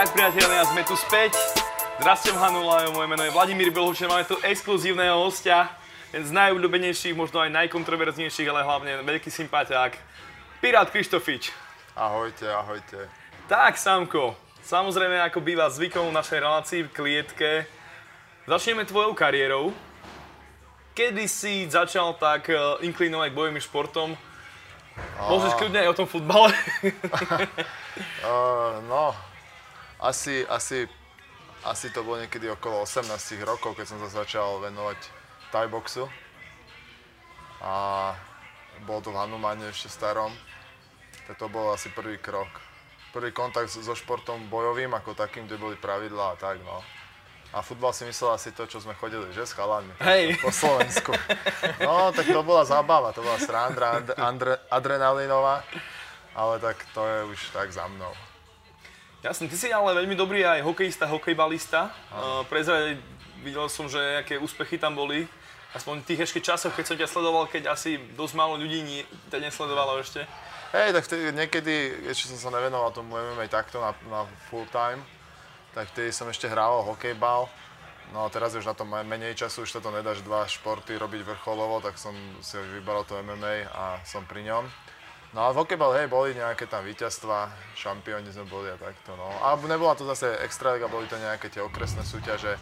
Tak priatelia, sme tu späť. Zdrastem Hanula, moje meno je Vladimír Belhučen, máme tu exkluzívneho hostia, jeden z najobľúbenejších, možno aj najkontroverznejších, ale hlavne veľký sympatiák, Pirát Krištofič. Ahojte, ahojte. Tak, Samko, samozrejme, ako býva zvykom v našej relácii v klietke, začneme tvojou kariérou. Kedy si začal tak eh, inklinovať k bojovým športom? Môžeš kľudne aj o tom futbale. Uh, no, asi, asi, asi to bolo niekedy okolo 18 rokov, keď som sa začal venovať Thai boxu. A bolo to v Hanumane ešte starom. Tak to bol asi prvý krok. Prvý kontakt so športom bojovým, ako takým, kde boli pravidlá a tak, no. A futbal si myslel asi to, čo sme chodili, že s chalami. Hej. Po Slovensku. No, tak to bola zábava, to bola srandra, adrenalinová. Ale tak to je už tak za mnou. Jasne, ty si ale veľmi dobrý aj hokejista, hokejbalista. Uh, prezrať, videl som, že aké úspechy tam boli. Aspoň v tých ešte časoch, keď som ťa sledoval, keď asi dosť málo ľudí nie, ťa nesledovalo ešte. Hej, tak vtedy, niekedy, ešte som sa nevenoval tomu MMA takto na, na full time, tak vtedy som ešte hrával hokejbal. No a teraz už na to me- menej času, už sa to nedáš dva športy robiť vrcholovo, tak som si vybral to MMA a som pri ňom. No a v hokejbal, hej, boli nejaké tam víťazstva, šampióni sme boli a takto, no. A nebola to zase extraliga, boli to nejaké tie okresné súťaže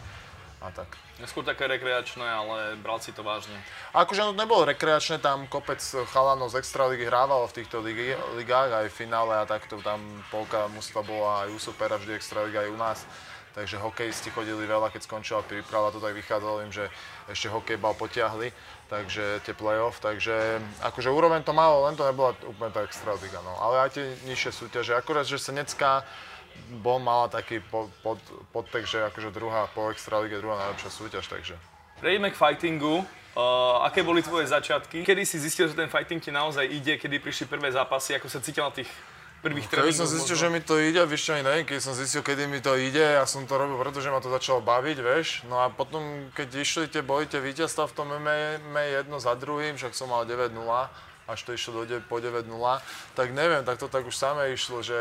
a tak. Skôr také rekreačné, ale bral si to vážne. Akože no, to nebolo rekreačné, tam kopec chalanov z Extraligy hrávalo v týchto ligi, ligách, aj v finále a takto, tam polka mužstva bola aj u supera, vždy Extraliga aj u nás. Takže hokejisti chodili veľa, keď skončila príprava, to tak vychádzalo im, že ešte hokejbal potiahli, takže tie play-off, takže akože úroveň to malo, len to nebola úplne tá Extraliga, no. Ale aj tie nižšie súťaže, akorát, že Senecká bol mala taký pod, pod, podtek, že akože druhá po Extralige, druhá najlepšia súťaž, takže. Prejdeme k fightingu. Uh, aké boli tvoje začiatky? Kedy si zistil, že ten fighting ti naozaj ide? Kedy prišli prvé zápasy? Ako sa cítil na tých prvých Kedy tréningoch? som zistil, možno? že mi to ide, vieš čo, ani neviem, keď som zistil, kedy mi to ide, ja som to robil, pretože ma to začalo baviť, vieš. No a potom, keď išli tie boji, tie víťazstva v tom MMA jedno za druhým, však som mal 9-0, až to išlo do po 9-0, tak neviem, tak to tak už samé išlo, že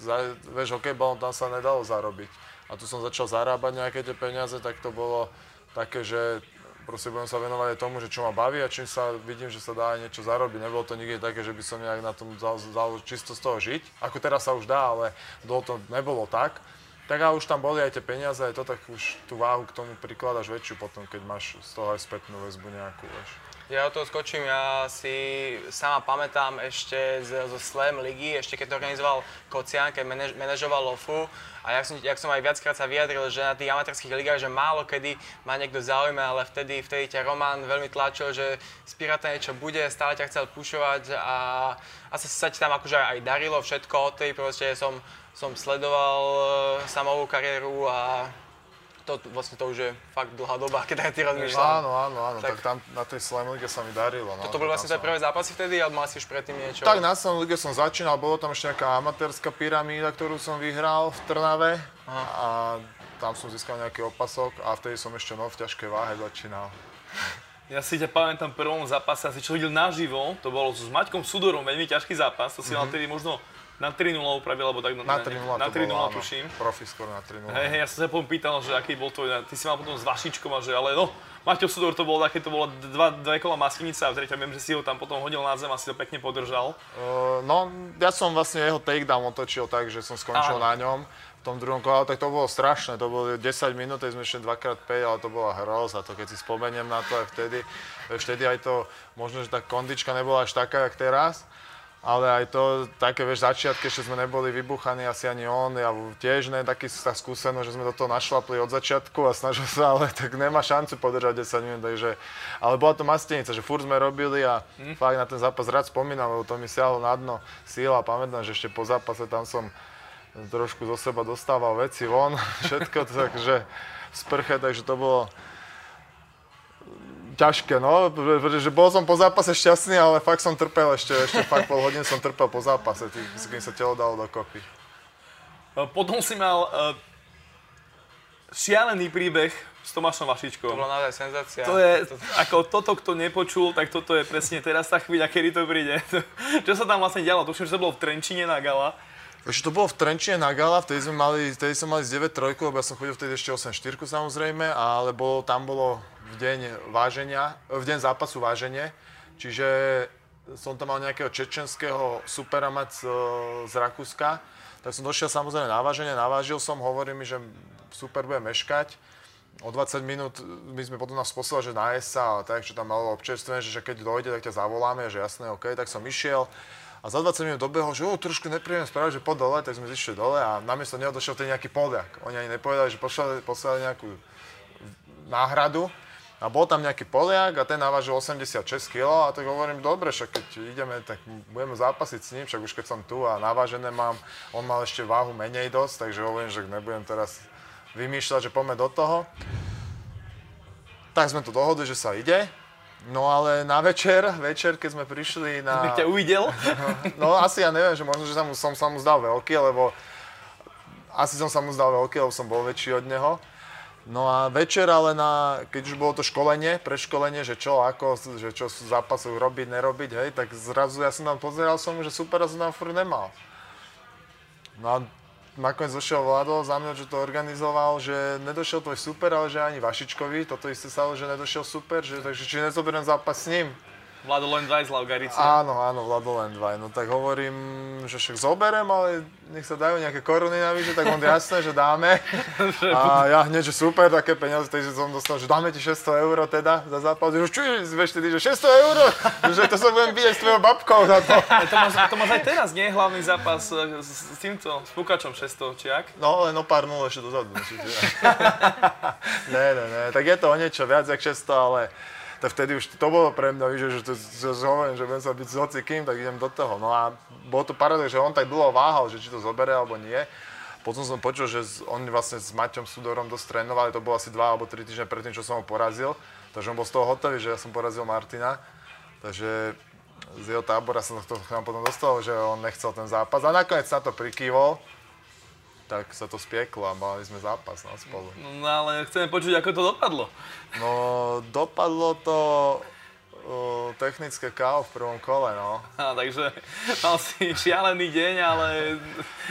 za, vieš, hokejbalom tam sa nedalo zarobiť. A tu som začal zarábať nejaké tie peniaze, tak to bolo také, že proste budem sa venovať aj tomu, že čo ma baví a čím sa vidím, že sa dá aj niečo zarobiť. Nebolo to nikdy také, že by som nejak na tom dal čisto z toho žiť. Ako teraz sa už dá, ale dlho to nebolo tak. Tak a už tam boli aj tie peniaze, aj to, tak už tú váhu k tomu prikladaš väčšiu potom, keď máš z toho aj spätnú väzbu nejakú, vieš. Ja o toho skočím, ja si sama pamätám ešte zo Slam ligy, ešte keď to organizoval Kocian, keď manaž, manažoval Lofu. A jak som, jak som aj viackrát sa vyjadril, že na tých amatérských ligách, že málo kedy ma niekto zaujme, ale vtedy, vtedy ťa Roman veľmi tlačil, že z Pirata niečo bude, stále ťa chcel pušovať a asi sa ti tam akože aj darilo všetko, odtedy proste som, som sledoval e, samovú kariéru a to, vlastne to už je fakt dlhá doba, keď aj ty rozmýšľam. Áno, áno, áno, tak, Tak- tam na tej Slam Lige sa mi darilo. No, Toto boli vlastne som- prvé zápasy vtedy, alebo mal si už predtým niečo? Tak na Slam Lige som začínal, bolo tam ešte nejaká amatérska pyramída, ktorú som vyhral v Trnave a tam som získal nejaký opasok a vtedy som ešte no v ťažkej váhe začínal. Ja si ťa pamätám v prvom zápase, asi čo videl naživo, to bolo s Maťkom Sudorom, veľmi ťažký zápas, to si mal vtedy možno na 3-0 upravil, alebo tak. Na 3-0 na to 3-0 bolo, áno. tuším. Profi skôr na 3-0. Hej, hej, ja som sa potom pýtal, že aký bol tvoj, ty si mal potom s Vašičkom a že ale no, Maťo Sudor to bolo také, to bolo dva, dve kola maskenica a v treťom viem, že si ho tam potom hodil na zem a si to pekne podržal. Uh, no, ja som vlastne jeho takedown otočil tak, že som skončil Áno. na ňom v tom druhom kole, tak to bolo strašné, to bolo 10 minút, teď sme ešte 2x5, ale to bola hroza, to keď si spomeniem na to aj vtedy, vtedy aj to, možno, že tá kondička nebola až taká, jak teraz, ale aj to, také, vieš, začiatky, ešte sme neboli vybuchaní, asi ani on, ja tiež ne, taký tá skúsenosť, že sme do toho našlapli od začiatku a snažil sa, ale tak nemá šancu podržať 10 minút, takže, ale bola to mastenica, že furt sme robili a fakt na ten zápas rád spomínam, lebo to mi siahlo na dno síla, pamätám, že ešte po zápase tam som trošku zo seba dostával veci von, všetko, takže v sprche, takže to bolo ťažké, no, pretože bol som po zápase šťastný, ale fakt som trpel ešte, ešte fakt pol hodiny som trpel po zápase, tým, kým sa telo dalo dokopy. E, Potom si mal uh, šialený príbeh s Tomášom Vašičkom. To bola naozaj senzácia. To je, ako toto, kto nepočul, tak toto je presne teraz tá chvíľa, kedy to príde. Čo sa tam vlastne dialo? Tuším, že to bolo v Trenčine na gala. Ešte to bolo v Trenčine na gala, vtedy sme mali, vtedy sme mali z 9 trojku, lebo ja som chodil vtedy ešte 8 4 samozrejme, ale bolo, tam bolo v deň váženia, v deň zápasu váženie, čiže som tam mal nejakého čečenského superamac z, z Rakúska, tak som došiel samozrejme na váženie, navážil som, hovorí mi, že super bude meškať, o 20 minút my sme potom nás poslali, že nájsť sa a tak, čo tam malo občerstvené, že keď dojde, tak ťa zavoláme, že jasné, OK, tak som išiel. A za 20 minút dobehol, že o, trošku nepríjemné správy, že pod dole, tak sme zišli dole a namiesto neho došiel ten nejaký Poliak. Oni ani nepovedali, že poslali, poslali nejakú náhradu. A bol tam nejaký Poliak a ten navážil 86 kg a tak hovorím, dobre, však keď ideme, tak budeme zápasiť s ním, však už keď som tu a navážené mám, on mal ešte váhu menej dosť, takže hovorím, že nebudem teraz vymýšľať, že poďme do toho. Tak sme to dohodli, že sa ide. No ale na večer, večer, keď sme prišli na... By ťa uvidel? No asi ja neviem, že možno, že som, som sa mu zdal veľký, lebo asi som sa mu zdal veľký, lebo som bol väčší od neho. No a večer ale na, keď už bolo to školenie, preškolenie, že čo, ako, že čo sú zápasu robiť, nerobiť, hej, tak zrazu ja som tam pozeral som, že super, som tam furt nemal. No a nakoniec došiel Vlado za mňa, že to organizoval, že nedošiel tvoj super, ale že ani Vašičkovi, toto isté sa že nedošiel super, že, takže či nezoberiem zápas s ním. Vlado len z Laugarici. Áno, áno, Vlado len No tak hovorím, že však zoberiem, ale nech sa dajú nejaké koruny navyše, tak on jasné, že dáme. A ja hneď, že super, také peniaze, takže som dostal, že dáme ti 600 eur teda za zápas. Že čo vieš tedy, že 600 eur? že to sa budem bíjať s tvojou babkou za to. to, máš, to máš aj teraz, nie? Hlavný zápas e, s, s týmto, s Pukačom 600, či ak? No, len o pár nul ešte dozadu. ne, ne, ne, tak je to o niečo viac jak 600, ale tak vtedy už to bolo pre mňa, že, že, že, že že budem sa byť s hocikým, tak idem do toho. No a bolo to paradox, že on tak dlho váhal, že či to zobere alebo nie. Potom som počul, že oni vlastne s Maťom Sudorom dosť trénovali, to bolo asi dva alebo tri týždne predtým, čo som ho porazil. Takže on bol z toho hotový, že ja som porazil Martina. Takže z jeho tábora som to k nám potom dostal, že on nechcel ten zápas. A nakoniec sa to prikývol tak sa to spieklo a mali sme zápas na spolu. No ale chceme počuť, ako to dopadlo. No, dopadlo to uh, technické KO v prvom kole, no. A, takže mal si šialený deň, ale...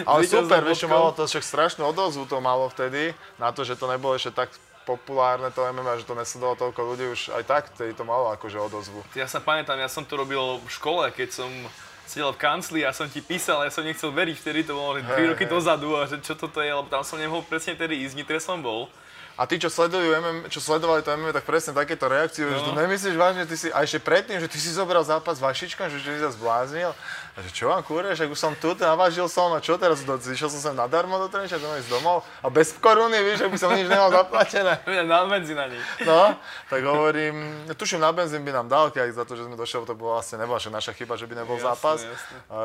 Ale super, vieš čo, malo to však strašnú odozvu to malo vtedy, na to, že to nebolo ešte tak populárne to MMA, že to nesledovalo toľko ľudí, už aj tak vtedy to malo akože odozvu. Ja sa pamätám, ja som to robil v škole, keď som sedel v kancli a som ti písal, ja som nechcel veriť, vtedy to bolo 3 hey, roky hey. dozadu a že čo toto je, lebo tam som nemohol presne vtedy ísť, nitre som bol. A tí, čo sledujú MM, čo sledovali to MMA, tak presne takéto reakcie, no. že to nemyslíš vážne, ty si, a ešte predtým, že ty si zobral zápas s Vašičkom, že, že si sa zbláznil. A že čo vám kúre, že už som tu, navážil som, a čo teraz, do, zišiel som sem nadarmo do Trenča, to ísť domov a bez koruny, vieš, že by som nič nemal zaplatené. na benzín ani. No, tak hovorím, tuším, na benzín by nám dal, keď za to, že sme došli, to bolo vlastne nebola naša chyba, že by nebol jasne, zápas. Jasne. A,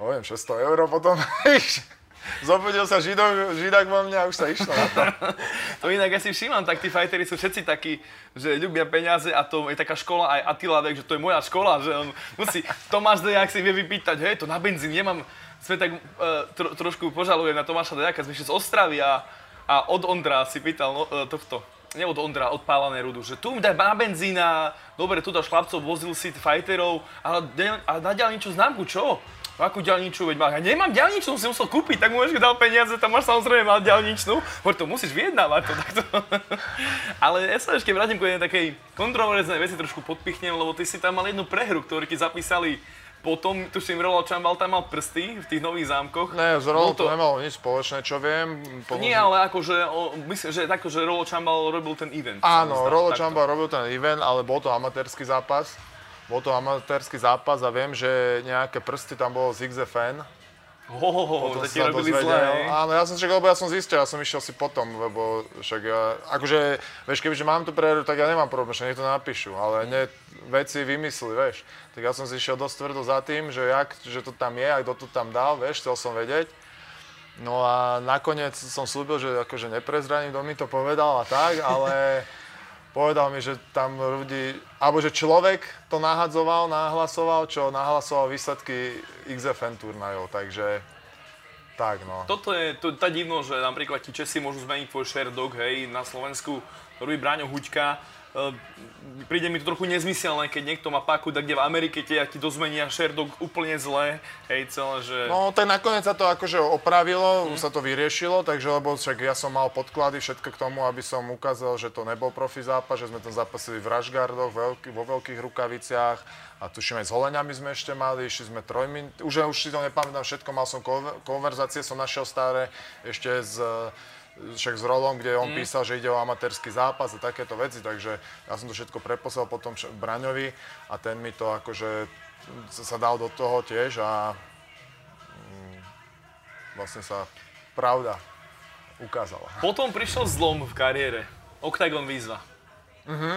neviem, 600 eur potom, Zobudil sa židok, židák vo mne a už sa išlo na to. to inak ja si všímam, tak tí fajteri sú všetci takí, že ľubia peniaze a to je taká škola aj Attila Vek, že to je moja škola, že on musí, Tomáš Dejak si vie vypýtať, hej, to na benzín nemám, sme tak uh, tro, trošku požalujem na Tomáša Dejaka, sme z Ostravy a, a od Ondra si pýtal no, uh, tohto, nie od Ondra, od Rudu, že tu mi daj na benzína, dobre, tu dáš chlapcov, vozil si fighterov, ale, ale na ďalničú známku, čo? akú ďalničnú, veď ja nemám ďalničnú, si musel kúpiť, tak mu dal peniaze, tam máš samozrejme mal ďalničnú, hoď to musíš vyjednávať to takto. Ale ja sa ešte vrátim k jednej takej kontroverznej veci, trošku podpichnem, lebo ty si tam mal jednu prehru, ktorú ti zapísali potom, tuším, Rolo Čambal tam mal prsty v tých nových zámkoch. Ne, z Rolo to... nemalo nič spoločné, čo viem. Pomožu... Nie, ale akože, o, myslím, že tako, že Rolo Čambal robil ten event. Áno, Rolo Čambal robil ten event, ale bol to amatérsky zápas. Bol to amatérsky zápas a viem, že nejaké prsty tam bolo z XFN. Ohoho, to ti robili zle, Áno, ja som čakal, lebo ja som zistil, ja som išiel si potom, lebo však ja, akože, vieš, kebyže mám tu prehru, tak ja nemám problém, že nech to napíšu, ale ne, veci vymysli, vieš. Tak ja som si išiel dosť tvrdo za tým, že jak, že to tam je a kto to tam dal, vieš, chcel som vedieť. No a nakoniec som slúbil, že akože neprezraním, kto mi to povedal a tak, ale povedal mi, že tam ľudí, alebo že človek to nahadzoval, nahlasoval, čo nahlasoval výsledky XFN turnajov, takže tak no. Toto je to, tá divno, že napríklad ti Česi môžu zmeniť tvoj share dog, hej, na Slovensku robí Bráňo Huďka, príde mi to trochu nezmyselné, keď niekto má paku, tak kde v Amerike ti, ti dozmenia Sherdog úplne zle, hej, celé, že... No, tak nakoniec sa to akože opravilo, mm. sa to vyriešilo, takže lebo však ja som mal podklady všetko k tomu, aby som ukázal, že to nebol profi zápas, že sme tam zapasili v rašgardoch, veľký, vo veľkých rukaviciach a tuším aj s holeňami sme ešte mali, išli sme trojmin, už, už si to nepamätám všetko, mal som konverzácie, som našiel staré ešte z však s Rolom, kde on mm. písal, že ide o amatérsky zápas a takéto veci, takže ja som to všetko preposlal potom Braňovi a ten mi to akože sa dal do toho tiež a mm, vlastne sa pravda ukázala. Potom prišiel zlom v kariére. Octagon výzva. Mm-hmm.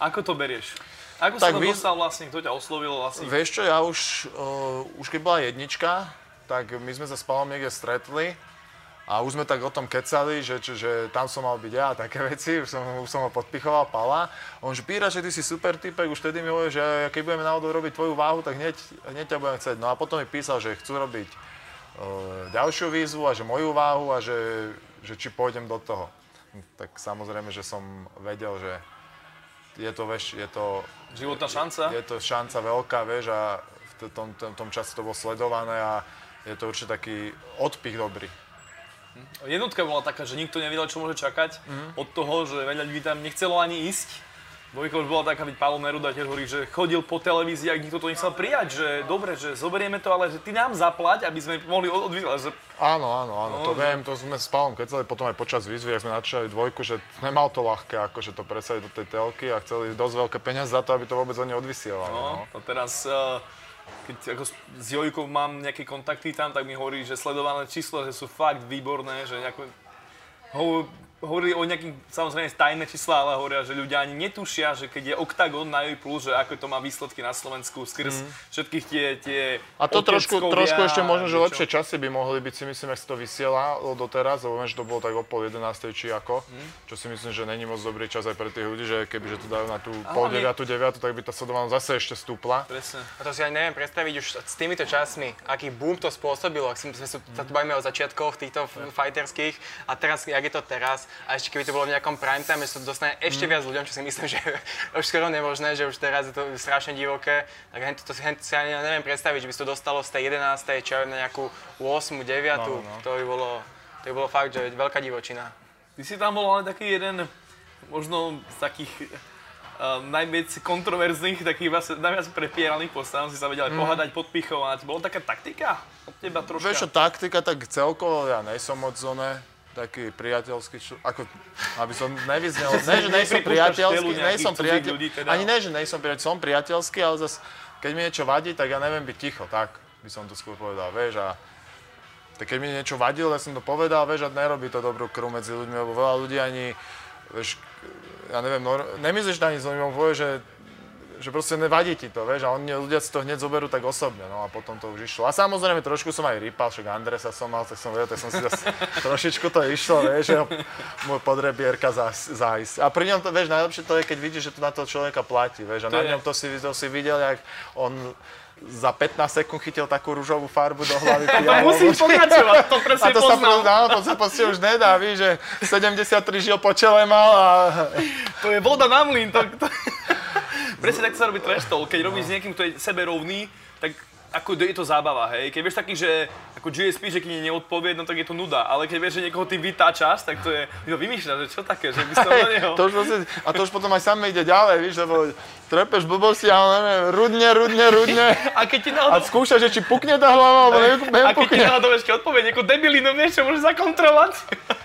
Ako to berieš? Ako tak sa to vy... dostal vlastne, kto ťa oslovil vlastne? Vieš čo, ja už, uh, už keď bola jednička, tak my sme sa s Palom niekde stretli a už sme tak o tom kecali, že, že, že tam som mal byť ja a také veci, už som, už som ho podpichoval Pala. On že Píra, že ty si super typek, už vtedy mi hovorí, že keď budeme náhodou robiť tvoju váhu, tak hneď, hneď ťa budem chcieť. No a potom mi písal, že chcú robiť uh, ďalšiu výzvu a že moju váhu a že, že či pôjdem do toho. Tak samozrejme, že som vedel, že je to, vieš, je to... Životná šanca? Je to šanca veľká, vieš, a v tom, tom, tom čase to bolo sledované a je to určite taký odpich dobrý. Jednotka bola taká, že nikto nevedel, čo môže čakať mm. od toho, že veľa ľudí tam nechcelo ani ísť. Dvojka už bola taká, byť Paolo Neruda tiež hovorí, že chodil po televízii a nikto to nechcel prijať, že dobre, že zoberieme to, ale že ty nám zaplať, aby sme mohli odvysielať. Že... Áno, áno, áno, no, to že... viem, to sme s Pálom kecali potom aj počas výzvy, ak sme načali dvojku, že nemal to ľahké, akože to presadiť do tej telky a chceli dosť veľké peniaze za to, aby to vôbec oni odvysielali. No, no. teraz uh, keď ako s Jojkou mám nejaké kontakty tam, tak mi hovorí, že sledované čísla, že sú fakt výborné, že nejako, ho, hovorili o nejakých, samozrejme tajné čísla, ale hovoria, že ľudia ani netušia, že keď je OKTAGON na Plus, že ako to má výsledky na Slovensku skrz mm. všetkých tie, tie A to trošku, trošku ešte možno, že lepšie časy by mohli byť, si myslím, ak si to vysiela doteraz, lebo viem, že to bolo tak o pol 11. či ako, mm. čo si myslím, že není moc dobrý čas aj pre tých ľudí, že keby že to dajú na tú Aha, pol 9, 9, tak by tá sledovanosť zase ešte stúpla. Presne. A to si aj neviem predstaviť už s týmito časmi, aký boom to spôsobilo, ak sme sa tu bavíme o začiatkoch týchto fighterských a teraz, jak je to teraz, a ešte keby to bolo v nejakom prime time, že to dostane ešte mm. viac ľuďom, čo si myslím, že už skoro nemožné, že už teraz je to strašne divoké, tak hen to, hen, si ani neviem predstaviť, že by si to dostalo z tej 11. čo na nejakú 8. 9. No, no. To by bolo, to by bolo fakt, že veľká divočina. Ty si tam bol ale taký jeden, možno z takých uh, najviac kontroverzných, takých vlastne najviac prepieraných postav, si sa vedel mm. pohádať, podpichovať. Bola taká taktika od teba troška? Vieš čo, taktika, tak celkovo ja nejsom moc zone taký priateľský, čo, ako, aby som nevyznel, ne, že nejsom priateľský, nejsom priateľský, teda. ani ne, že nejsom priateľský, som priateľský, ale zase, keď mi niečo vadí, tak ja neviem byť ticho, tak by som to skôr povedal, vieš, a tak keď mi niečo vadilo, ja som to povedal, vieš, a nerobí to dobrú krv medzi ľuďmi, lebo veľa ľudí ani, vieš, ja neviem, nemyslíš s ľuďmi, povie, že že proste nevadí ti to, vieš, a oni ľudia si to hneď zoberú tak osobne, no a potom to už išlo. A samozrejme trošku som aj rýpal, však Andresa som mal, tak som vedel, tak som si zase trošičku to išlo, vieš, že môj podrebierka zájsť. A pri ňom to, vieš, najlepšie to je, keď vidíš, že to na toho človeka platí, vieš, a to na je. ňom to si, to si videl, jak on za 15 sekúnd chytil takú rúžovú farbu do hlavy. to musíš pokračovať, to presne a to poznám. Sa, no, to sa proste už nedá, víš, že 73 žil po čele mal a... To je voda na mlyn, to, to... Presne tak sa robí trash talk. Keď robíš s niekým, kto je sebe rovný, tak ako je to zábava, hej. Keď vieš taký, že ako GSP, že keď neodpovie, no tak je to nuda. Ale keď vieš, že niekoho ty vytáčaš, tak to je, to vymýšľa, že čo také, že by som neho... To už vlastne, a to už potom aj sám ide ďalej, víš, lebo trepeš blbosti, ale neviem, rudne, rudne, rudne. A keď ti náhodou... A skúša, že či pukne tá hlava, alebo nepukne. A keď ti náhodou ešte odpovie niekoho debilinu, vieš, čo môže zakontrolovať.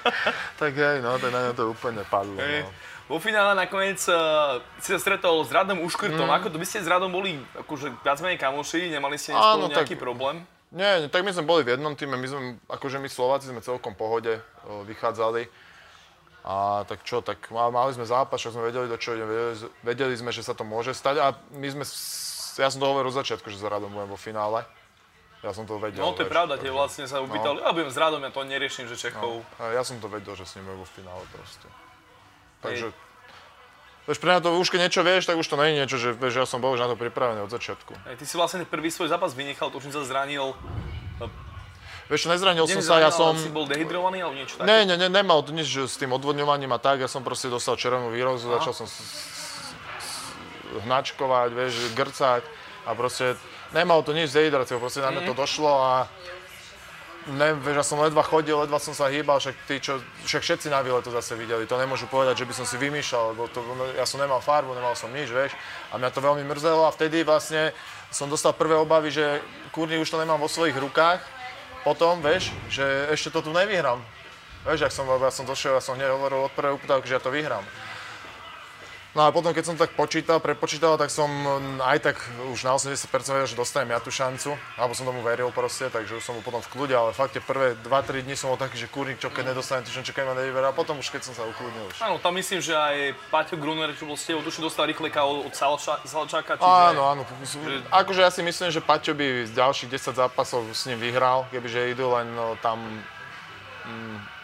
tak hej, no, to na to úplne padlo. Hey. No. Vo finále nakoniec uh, si sa stretol s Radom Uškrtom. Mm. Ako to by ste s Radom boli akože viac menej kamoši? Nemali ste Áno, nejaký tak, problém? Nie, tak my sme boli v jednom týme. My sme, akože my Slováci sme celkom pohode uh, vychádzali. A tak čo, tak mali sme zápas, čo sme vedeli, do čo vedeli, vedeli sme, že sa to môže stať a my sme, ja som to hovoril od začiatku, že s Radom budem vo finále. Ja som to vedel. No to je pravda, tie vlastne sa upýtali, no. ja budem s Radom, ja to neriešim, že Čechov. No. ja som to vedel, že s ním vo finále proste. Takže... Vieš, pre mňa to už keď niečo vieš, tak už to nie je niečo, že vieš, ja som bol už na to pripravený od začiatku. Aj, ty si vlastne prvý svoj zápas vynechal, to už sa zranil. Vieš, nezranil som sa, ja som... si bol dehydrovaný alebo niečo také? Nie, nie, nemal to nič s tým odvodňovaním a tak, ja som proste dostal červenú výrozu, začal som hnačkovať, vieš, grcať a proste nemalo to nič s dehydraciou, proste na mňa to došlo a ne, vieš, ja som ledva chodil, ledva som sa hýbal, však, tí, čo, však všetci na výle to zase videli, to nemôžu povedať, že by som si vymýšľal, lebo to, ja som nemal farbu, nemal som nič, vieš, a mňa to veľmi mrzelo a vtedy vlastne som dostal prvé obavy, že kurní už to nemám vo svojich rukách, potom, vieš, že ešte to tu nevyhrám. Vieš, ak som, ja som došiel, ja som hneď hovoril od prvej uputávky, že ja to vyhrám. No a potom, keď som tak počítal, prepočítal, tak som mm, aj tak už na 80% vedel, že dostanem ja tú šancu, alebo som tomu veril proste, takže už som bol potom v kľude, ale fakt tie prvé 2-3 dní som bol taký, že kurník, čo keď nedostanem tú šancu, keď ma nevyberá, a potom už keď som sa ukludnil už. Áno, tam myslím, že aj Paťo Gruner, čo bol s tebou, tuším dostal rýchleka od, od Salčáka, čiže... Áno, áno. Že... Akože ja si myslím, že Paťo by z ďalších 10 zápasov s ním vyhral, kebyže idú len no, tam mm,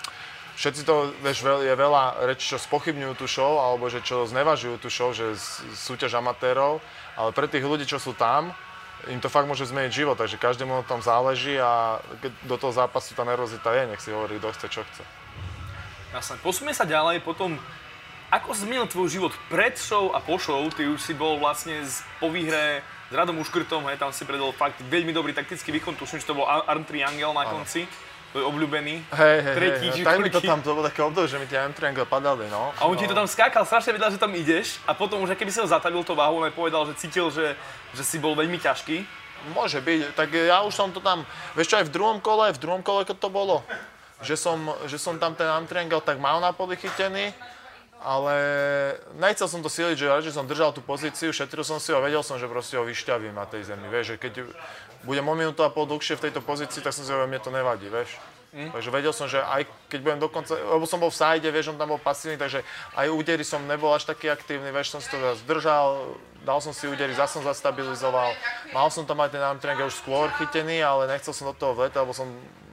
všetci to, vieš, je veľa reči, čo spochybňujú tú show, alebo že čo znevažujú tú show, že súťaž amatérov, ale pre tých ľudí, čo sú tam, im to fakt môže zmeniť život, takže každému na tom záleží a do toho zápasu tá nervozita je, nech si hovorí, kto chce, čo chce. Jasne, posúme sa ďalej, potom ako zmenil tvoj život pred show a po show? Ty už si bol vlastne po výhre s Radom Uškrtom, hej, tam si predol fakt veľmi dobrý taktický výkon, tuším, že to bol Arm Triangle na konci. Ano tvoj obľúbený. Hej, hej, tretí, hej, tak mi to tam, to bolo také obdobie, že mi tie M-triangle padali, no. A on no. ti to tam skákal, strašne vedel, že tam ideš a potom už keby si ho zatavil to váhu, on povedal, že cítil, že, že si bol veľmi ťažký. Môže byť, tak ja už som to tam, vieš čo, aj v druhom kole, v druhom kole, to bolo, že som, že som tam ten M-triangle tak mal na poli chytený, ale nechcel som to síliť, že že som držal tú pozíciu, šetril som si ho, vedel som, že proste ho vyšťavím na tej zemi, vieš, že keď budem o minútu a pol dlhšie v tejto pozícii, tak som si hovoril, mne to nevadí, vieš. Mm. Takže vedel som, že aj keď budem dokonca, lebo som bol v sajde, vieš, on tam bol pasívny, takže aj údery som nebol až taký aktívny, vieš, som si to zdržal, dal som si údery, zase som zastabilizoval. Mal som tam aj ten arm už skôr chytený, ale nechcel som do toho vletať, lebo som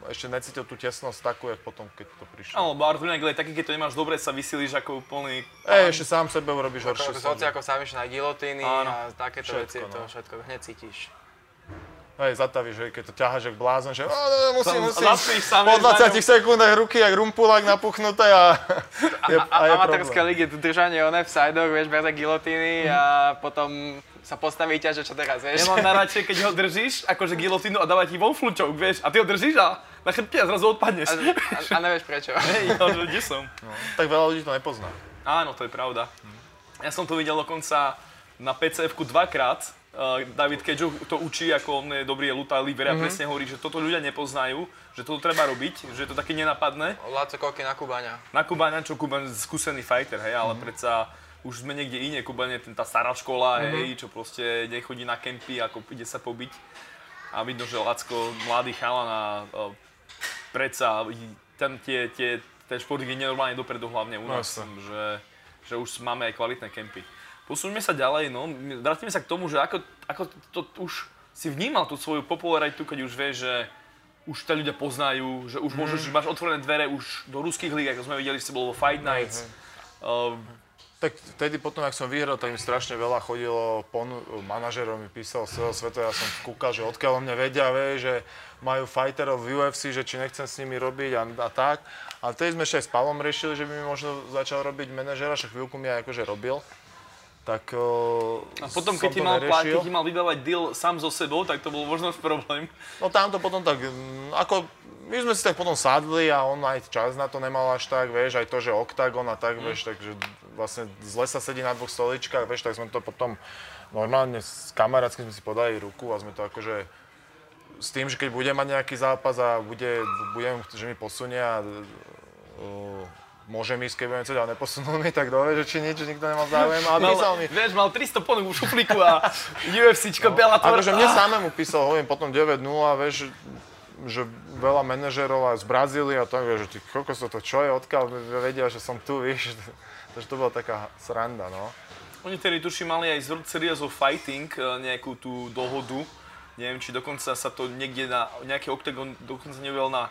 ešte necítil tú tesnosť takú, jak potom, keď to prišlo. Áno, lebo Artur je taký, keď to nemáš dobre, sa vysilíš ako úplný... Ej, ešte sám sebe urobíš horšie. Ako sám na gilotíny a takéto veci, no. to všetko hneď cítiš. Hej, zatavíš, že keď to ťaháš jak blázon, že oh, musím, musím, po 20 sekundách ruky jak rumpulák napuchnuté a, je, a, a, a amatérske ligy, držanie one v sidoch, vieš, bez gilotíny a potom sa postaví ťa, že čo teraz, vieš. Ja mám najradšej, keď ho držíš, akože gilotínu a dáva ti von flúčok, vieš, a ty ho držíš a na chrbte a zrazu odpadneš. A, a, a nevieš prečo. Hej, no, že kde som. No, tak veľa ľudí to nepozná. Áno, to je pravda. Ja som to videl dokonca na PCF-ku dvakrát, David Kedžo to učí, ako on je dobrý Luta Liver a mm-hmm. presne hovorí, že toto ľudia nepoznajú, že toto treba robiť, že je to také nenapadné. Láco Koky na Kubáňa. Na Kubáňa, čo Kubaň skúsený fighter, hej, ale mm-hmm. predsa už sme niekde iné, Kubaň je tá stará škola, mm-hmm. hej, čo proste nechodí na kempy, ako ide sa pobiť. A vidno, že Lacko, mladý chalan a uh, predsa ten, tie, tie, ten šport je nenormálne dopredu, hlavne u nás, no, že, že už máme aj kvalitné kempy. Posuňme sa ďalej, no. Vrátime sa k tomu, že ako, ako to, to už si vnímal tú svoju popularitu, keď už vieš, že už ťa ľudia poznajú, že už mm. môžeš, že máš otvorené dvere už do ruských líg, ako sme videli, že si bol vo Fight Nights. Mm. Uh, tak vtedy potom, ak som vyhral, tak mi strašne veľa chodilo, ponu- manažerov mi písal z celého sveta, ja som kúkal, že odkiaľ o mne vedia, vie, že majú fighterov v UFC, že či nechcem s nimi robiť a, a tak. A vtedy sme ešte aj s Pavlom riešili, že by mi možno začal robiť manažera, však chvíľku mi aj akože robil tak uh, A potom, keď ti, mal, keď ti mal vybávať deal sám so sebou, tak to bol možno problém. No tam to potom tak, mm, ako my sme si tak potom sadli a on aj čas na to nemal až tak, vieš, aj to, že oktagon a tak, mm. vieš, takže vlastne zle sa sedí na dvoch stoličkách, vieš, tak sme to potom normálne s kamarátsky sme si podali ruku a sme to akože s tým, že keď budem mať nejaký zápas a bude, budem, že mi posunia uh, môžem ísť, keď budem celá neposunul mi, tak dole, že či nič, že nikto nemal záujem, ale mal, písal mi. Vieš, mal 300 ponúk v šuflíku a UFCčko, no, Bellator. Akože mne samému písal, hovorím, potom 9-0, vieš, že veľa manažerov aj z Brazílie a tak, že ty kokos to čo je, odkiaľ vedia, že som tu, vieš, takže to bola taká sranda, no. Oni tedy tuším mali aj z Series of Fighting e, nejakú tú dohodu, neviem, či dokonca sa to niekde na nejaký oktagon dokonca nevel na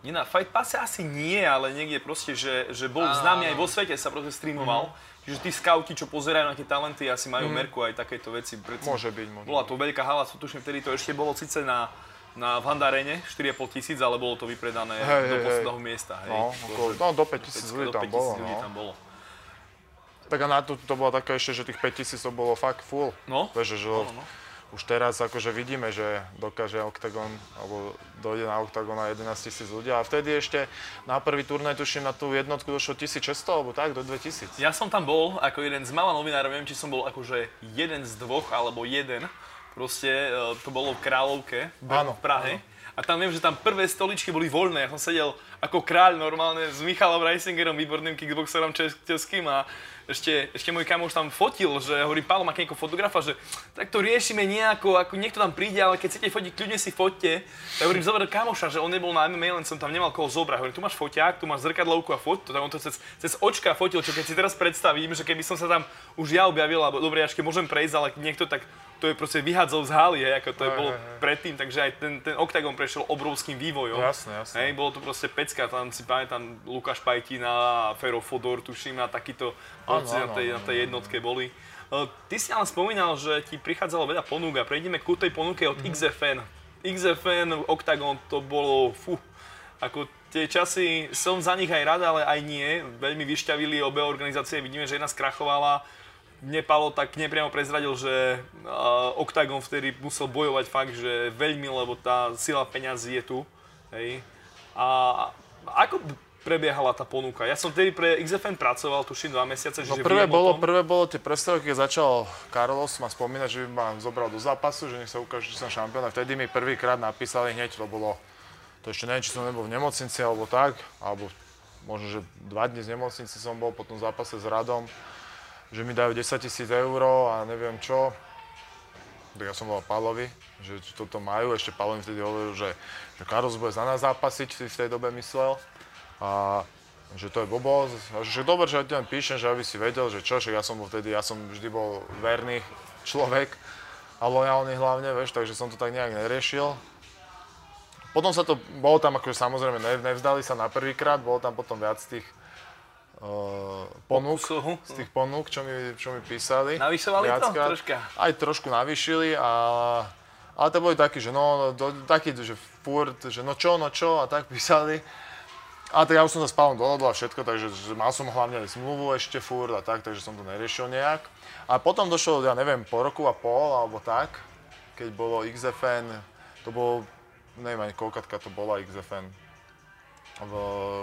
nie na Fight Passe asi nie, ale niekde proste, že, že bol známy aj vo svete, sa proste streamoval. Mm. Čiže tí scouti, čo pozerajú na tie talenty, asi majú mm. merku aj takéto veci. Preto môže byť, môže Bola to veľká hala, tuším, vtedy to ešte bolo síce na, na Vandarene 4,5 tisíc, ale bolo to vypredané hey, do posledného hey. miesta. Hej. No, okolo, no, do 5 tisíc ľudí tam bolo. Ľudí no. tam bolo. Tak a na to, to bolo také ešte, že tých 5000 to bolo fakt full. No. Vieš, že No, no. Už teraz akože vidíme, že dokáže Octagon, alebo dojde na Octagon na 11 tisíc ľudí. A vtedy ešte na prvý turnaj, tuším, na tú jednotku došlo 1600, alebo tak, do 2000. Ja som tam bol ako jeden z mála novinárov, neviem, či som bol akože jeden z dvoch, alebo jeden. Proste e, to bolo v Kráľovke, v Áno, v Prahe. A tam viem, že tam prvé stoličky boli voľné. Ja som sedel ako kráľ normálne s Michalom Reisingerom, výborným kickboxerom čes- českým a ešte, ešte môj kamoš tam fotil, že hovorí, Pálo, má nejakého fotografa, že tak to riešime nejako, ako niekto tam príde, ale keď chcete fotiť, kľudne si foťte. Ja hovorím, zober kamoša, že on nebol na MMA, len som tam nemal koho zobrať. Hovorím, tu máš foťák, tu máš zrkadlovku a foť to. Tak on to cez, cez očka fotil, čo keď si teraz predstavím, že keby som sa tam už ja objavil, alebo dobre, ja ešte môžem prejsť, ale niekto tak to je proste vyhádzal z haly, hej, ako to je Hej, bolo hej, hej. predtým, takže aj ten, ten Octagon prešiel obrovským vývojom. Jasné, jasné. Hej, bolo to proste pecka, tam si pamätám Lukáš Pajtina a Fero Fodor, tuším, na takýto Áno, borci na tej, na tej jednotke boli. Uh, Ty si ale spomínal, že ti prichádzalo veľa ponúk a prejdeme ku tej ponuke od XFN. XFN, Octagon, to bolo, fú, ako tie časy, som za nich aj rád, ale aj nie. Veľmi vyšťavili obe organizácie, vidíme, že jedna skrachovala. Mne Palo tak nepriamo prezradil, že uh, Octagon vtedy musel bojovať fakt, že veľmi, lebo tá sila peňazí je tu. Hej. A ako prebiehala tá ponuka? Ja som vtedy pre XFN pracoval, tuším dva mesiace, No že prvé bolo, prvé bolo tie predstavy, keď začal Carlos ma spomínať, že by ma zobral do zápasu, že nech sa ukáže, že som šampión. A vtedy mi prvýkrát napísali hneď, to bolo, to ešte neviem, či som nebol v nemocnici alebo tak, alebo možno, že dva dní z nemocnici som bol po tom zápase s Radom, že mi dajú 10 tisíc eur a neviem čo. Tak ja som volal Palovi, že toto majú. Ešte Palo mi vtedy hovoril, že, že Carlos bude za nás zápasiť, si v tej dobe myslel. A že to je blbosť. A že dobre, že ja ti píšem, že aby si vedel, že čo, že ja som vtedy, ja som vždy bol verný človek a lojálny hlavne, vieš, takže som to tak nejak neriešil. Potom sa to, bolo tam akože samozrejme, ne- nevzdali sa na prvýkrát, bolo tam potom viac tých ponúk, Pokusov. z tých ponúk, čo mi, čo mi písali. Navyšovali to Viackrát. troška? Aj trošku navýšili, a, ale to boli takí, že no, do, takí, že furt, že no čo, no čo, a tak písali. A tak ja už som sa s Pálom dohodol a všetko, takže že mal som hlavne zmluvu ešte furt a tak, takže som to neriešil nejak. A potom došlo, ja neviem, po roku a pol alebo tak, keď bolo XFN, to bolo, neviem ani koľkatka to bola XFN, v,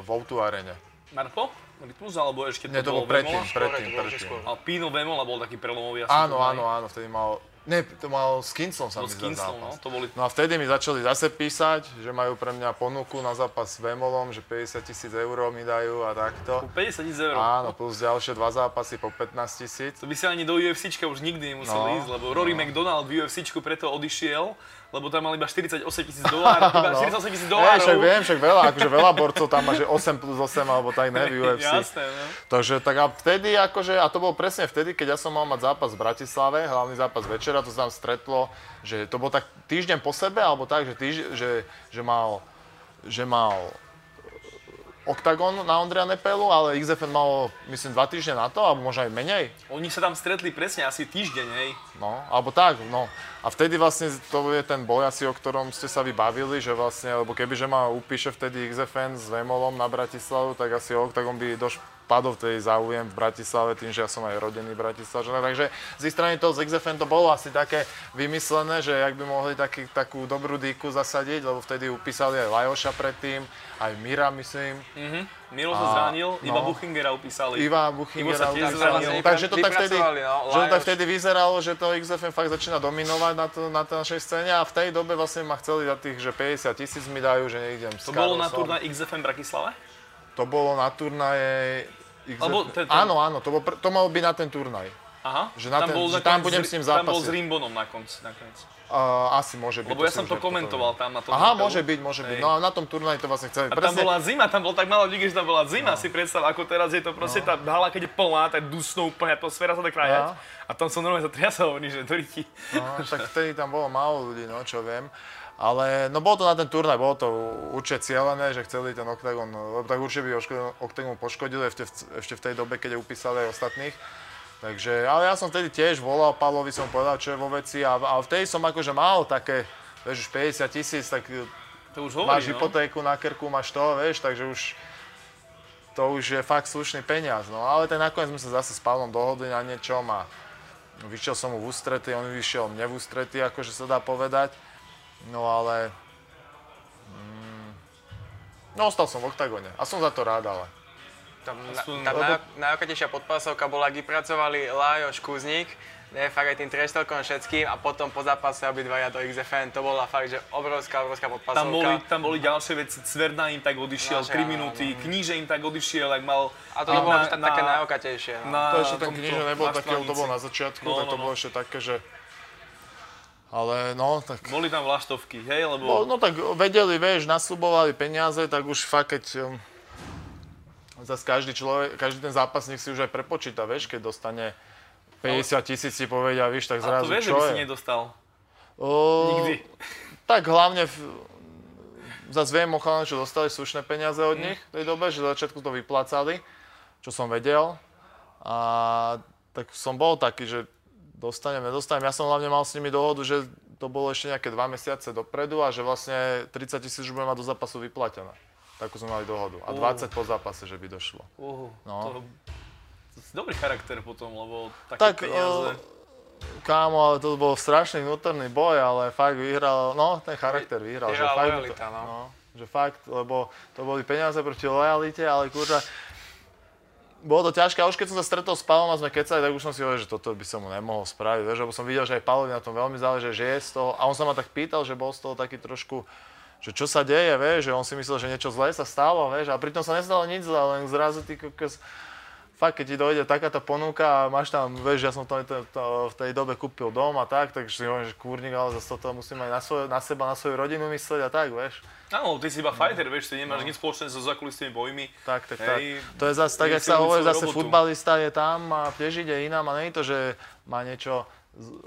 v O2 arene. Marko? Rytmus, alebo ešte to, Nie, to bol bolo predtým, Vemola? predtým, predtým. A Pino Vemola bol taký prelomový asi. Áno, áno, áno, vtedy mal, ne, to mal s Kinslom sa No mi s no, to boli... No a vtedy mi začali zase písať, že majú pre mňa ponuku na zápas s Vemolom, že 50 tisíc eur mi dajú a takto. 50 tisíc eur. Áno, plus ďalšie dva zápasy po 15 tisíc. To by si ani do UFCčka už nikdy nemusel No, ísť, lebo Rory McDonald v UFCčku preto odišiel, lebo tam mal iba 48 tisíc dolárov, iba 48 tisíc dolárov. však viem, však veľa, akože veľa borcov tam má, že 8 plus 8 alebo tak, ne, v UFC. Jasné, no. Takže tak a vtedy akože, a to bolo presne vtedy, keď ja som mal mať zápas v Bratislave, hlavný zápas večera, to sa tam stretlo, že to bol tak týždeň po sebe, alebo tak, že, týždeň, že, že mal, že mal Octagon na Ondreja Nepelu, ale XFN malo, myslím, dva týždne na to, alebo možno aj menej. Oni sa tam stretli presne asi týždeň, hej. No, alebo tak, no. A vtedy vlastne to je ten boj asi, o ktorom ste sa vybavili, že vlastne, lebo kebyže ma upíše vtedy XFN s Vemolom na Bratislavu, tak asi Octagon by doš padol tej záujem v Bratislave, tým, že ja som aj rodený Bratislavčan. Takže z ich strany toho z XFN to bolo asi také vymyslené, že jak by mohli taký, takú dobrú dýku zasadiť, lebo vtedy upísali aj Lajoša predtým, aj Mira, myslím. Mhm. Miro sa zranil, iba no. Buchingera upísali. Ivo Buchingera. upísali. Takže to tak vtedy, no, že to tak vtedy vyzeralo, že to XFM fakt začína dominovať na, to, na tej našej scéne a v tej dobe vlastne ma chceli za tých, že 50 tisíc mi dajú, že nejdem To bolo na Carlosom. turnaj XFM Bratislave? To bolo na turnaje Alebo ten- ten- Áno, áno, to, bol, pr- to malo byť na ten turnaj. Aha. Že na ten- že nakoniec tam budem s ním Tam bol zápasiť. s Rimbonom na konci. nakoniec. Uh, asi môže byť. Lebo ja som to komentoval tam na tom. Aha, hotelu. môže byť, môže byť. No a na tom turnaji to vlastne chceli. A tam bola zima, tam bol tak málo ľudí, že tam bola zima, si predstav, ako teraz je to proste tá hala, keď je plná, tak dusno úplne atmosféra sa tak krajať. No. A tam som normálne sa triasal, hovorím, že doriti. No, tak vtedy tam bolo málo ľudí, no čo viem. Ale no bolo to na ten turnaj, bolo to určite cieľené, že chceli ten Octagon, lebo tak určite by Octagon poškodili ešte v, ešte v tej dobe, keď upísali aj ostatných. Takže, ale ja som vtedy tiež volal Pavlovi, som povedal, čo je vo veci a, a vtedy som akože mal také, vieš, už 50 tisíc, tak To už máš hovorí, no. hypotéku na krku, máš to, vieš, takže už to už je fakt slušný peniaz. No ale tak nakoniec sme sa zase s Pavlom dohodli na niečom a vyšiel som mu v ústrety, on vyšiel mne v ústrety, akože sa dá povedať. No ale... Mm, no ostal som v oktagone a som za to rád, ale... Tam, na, Aspoň- tam lebo- naj, najokatejšia podpasovka bola, keď pracovali Lajoš Kuzník, ne, fakt aj tým treštelkom všetkým a potom po zápase obidvaja do XFN, to bola fakt, že obrovská, obrovská podpasovka. Tam boli, tam boli ďalšie veci, Cverna im tak odišiel, Naše, 3 áno, minúty, áno. Kníže im tak odišiel, ak mal... A to bolo už tak, také najokatejšie. No. na To ešte ten knižne nebol na také, to bolo Štvanici. na začiatku, No, tak no, to no. bolo ešte také, že... Ale no, tak... Boli tam vlaštovky, hej, No, lebo... no tak vedeli, vieš, nasľubovali peniaze, tak už fakt, keď... Um, zase každý človek, každý ten zápasník si už aj prepočíta, vieš, keď dostane 50 tisíc si povedia, víš, tak zrazu to vieš, že čo by je? si nedostal. O, Nikdy. Tak hlavne, v, zase viem o čo dostali slušné peniaze Mm. od nich v tej dobe, že za začiatku to vyplácali, čo som vedel. A tak som bol taký, že dostanem, nedostanem. Ja som hlavne mal s nimi dohodu, že to bolo ešte nejaké dva mesiace dopredu a že vlastne 30 tisíc už budem mať do zápasu vyplatené. Takú sme mali dohodu. A Uh. 20 po zápase, že by došlo. Uh, No. to, to si dobrý charakter potom, lebo také Tak, peniaze... Kámo, ale to bol strašný vnútorný boj, ale fakt vyhral, no ten charakter vyhral. že Vyhrala fakt, lojalita, no. no. Že fakt, lebo to boli peniaze proti lojalite, ale kurva, bolo to ťažké. A už keď som sa stretol s Pavlom a sme kecali, tak už som si hovoril, že toto by som mu nemohol spraviť. Vieš, lebo som videl, že aj Pavlovi na tom veľmi záleží, že je z toho. A on sa ma tak pýtal, že bol z toho taký trošku, že čo sa deje, vieš, že on si myslel, že niečo zlé sa stalo, vieš, a pritom sa nestalo nič zlé, len zrazu ty kokos, fakt, keď ti dojde takáto ponuka a máš tam, vieš, ja som to, to, to, v tej dobe kúpil dom a tak, takže si hovorím, že kúrnik, ale zase toto musím aj na, svoj, na seba, na svoju rodinu myslieť a tak, vieš. Áno, ty si iba fighter, vieš, ty nemáš nič spoločné so zakulisnými bojmi. Tak, tak, tak. Hej, To je zase tak, si sa hovorí, zase robotu. futbalista je tam a tiež ide inám a nie je to, že má niečo z-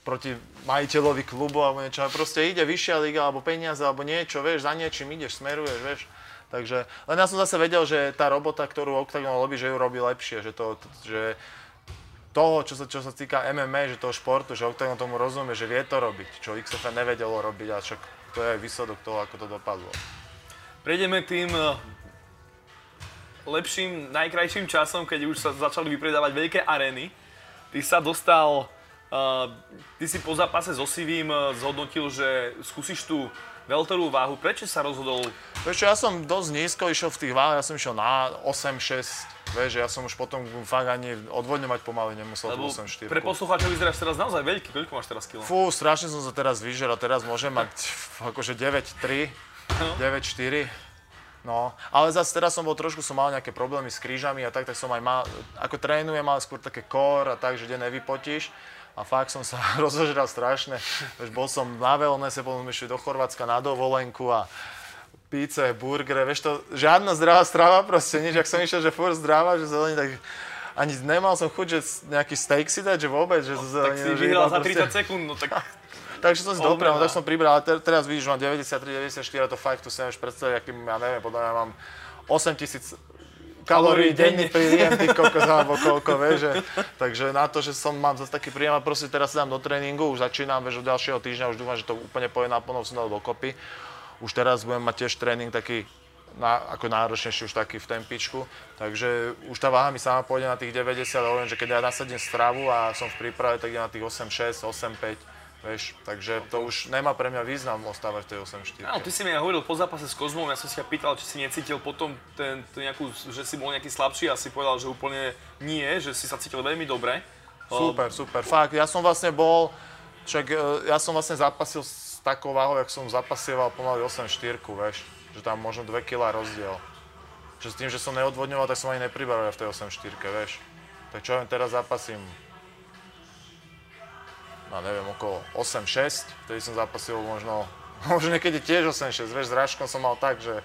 proti majiteľovi klubu alebo niečo, ale proste ide vyššia liga alebo peniaze alebo niečo, vieš, za niečím ideš, smeruješ, vieš. Takže, len ja som zase vedel, že tá robota, ktorú Octagon robí, že ju robí lepšie, že to, že toho, čo sa, čo sa týka MMA, že toho športu, že Octagon tomu rozumie, že vie to robiť, čo XFN nevedelo robiť a však to je aj výsledok toho, ako to dopadlo. Prejdeme tým eh, lepším, najkrajším časom, keď už sa začali vypredávať veľké arény. Ty sa dostal, uh, ty si po zápase so Sivým eh, zhodnotil, že skúsiš tú veľterovú váhu. Prečo sa rozhodol? Vieš čo, ja som dosť nízko išiel v tých váhach, ja som išiel na 8-6, vieš, že ja som už potom fakt ani odvodňovať pomaly nemusel Lebo tú 8-4. pre poslucháčov vyzeráš teraz naozaj veľký. Koľko máš teraz kilo? Fú, strašne som sa teraz vyžeral, teraz môžem mať akože 9-3, 9-4. No, ale zase teraz som bol trošku, som mal nejaké problémy s krížami a tak, tak som aj mal, ako trénujem, ale skôr také core a tak, že kde nevypotíš. A fakt som sa rozožral strašne. Veď bol som na wellnesse, potom sme išli do Chorvátska na dovolenku a píce, burgery, vieš to, žiadna zdravá strava proste, nič, ak som išiel, že furt zdravá, že zelení, tak ani nemal som chuť, že nejaký steak si dať, že vôbec, že zo Tak si že vyhral za proste- 30 sekúnd, no tak Takže som si no Obrana. tak som pribral, te, teraz vidíš, mám 93, 94, a to fakt, tu si nevieš predstaviť, aký, ja neviem, podľa mňa mám 8000 kalórií denne príjem, ty kokos, alebo koľko, vieš, že, takže na to, že som, mám zase taký príjem a proste teraz si dám do tréningu, už začínam, vieš, od ďalšieho týždňa, už dúfam, že to úplne poje naplno, som dal dokopy. Už teraz budem mať tiež tréning taký, na, ako náročnejší už taký v tempičku, takže už tá váha mi sama pôjde na tých 90, ale hovorím, že keď ja nasadím stravu a som v príprave, tak ide na tých 8,6, 8,5, vieš, takže to už nemá pre mňa význam ostávať v tej 8,4. Áno, ty si mi aj hovoril po zápase s Kozmom, ja som si ťa pýtal, či si necítil potom ten, ten nejakú, že si bol nejaký slabší a si povedal, že úplne nie, že si sa cítil veľmi dobre. Super, super, fakt, ja som vlastne bol, však e, ja som vlastne zapasil s takou váhou, jak som zapasieval pomaly 8,4, vieš, že tam možno 2 kg rozdiel. Že s tým, že som neodvodňoval, tak som ani nepribavil v tej 8,4, vieš. Tak čo ja teraz zapasím, no neviem, okolo 8,6, vtedy som zapasil možno, možno niekedy tiež 8,6, vieš, s Ráškom som mal tak, že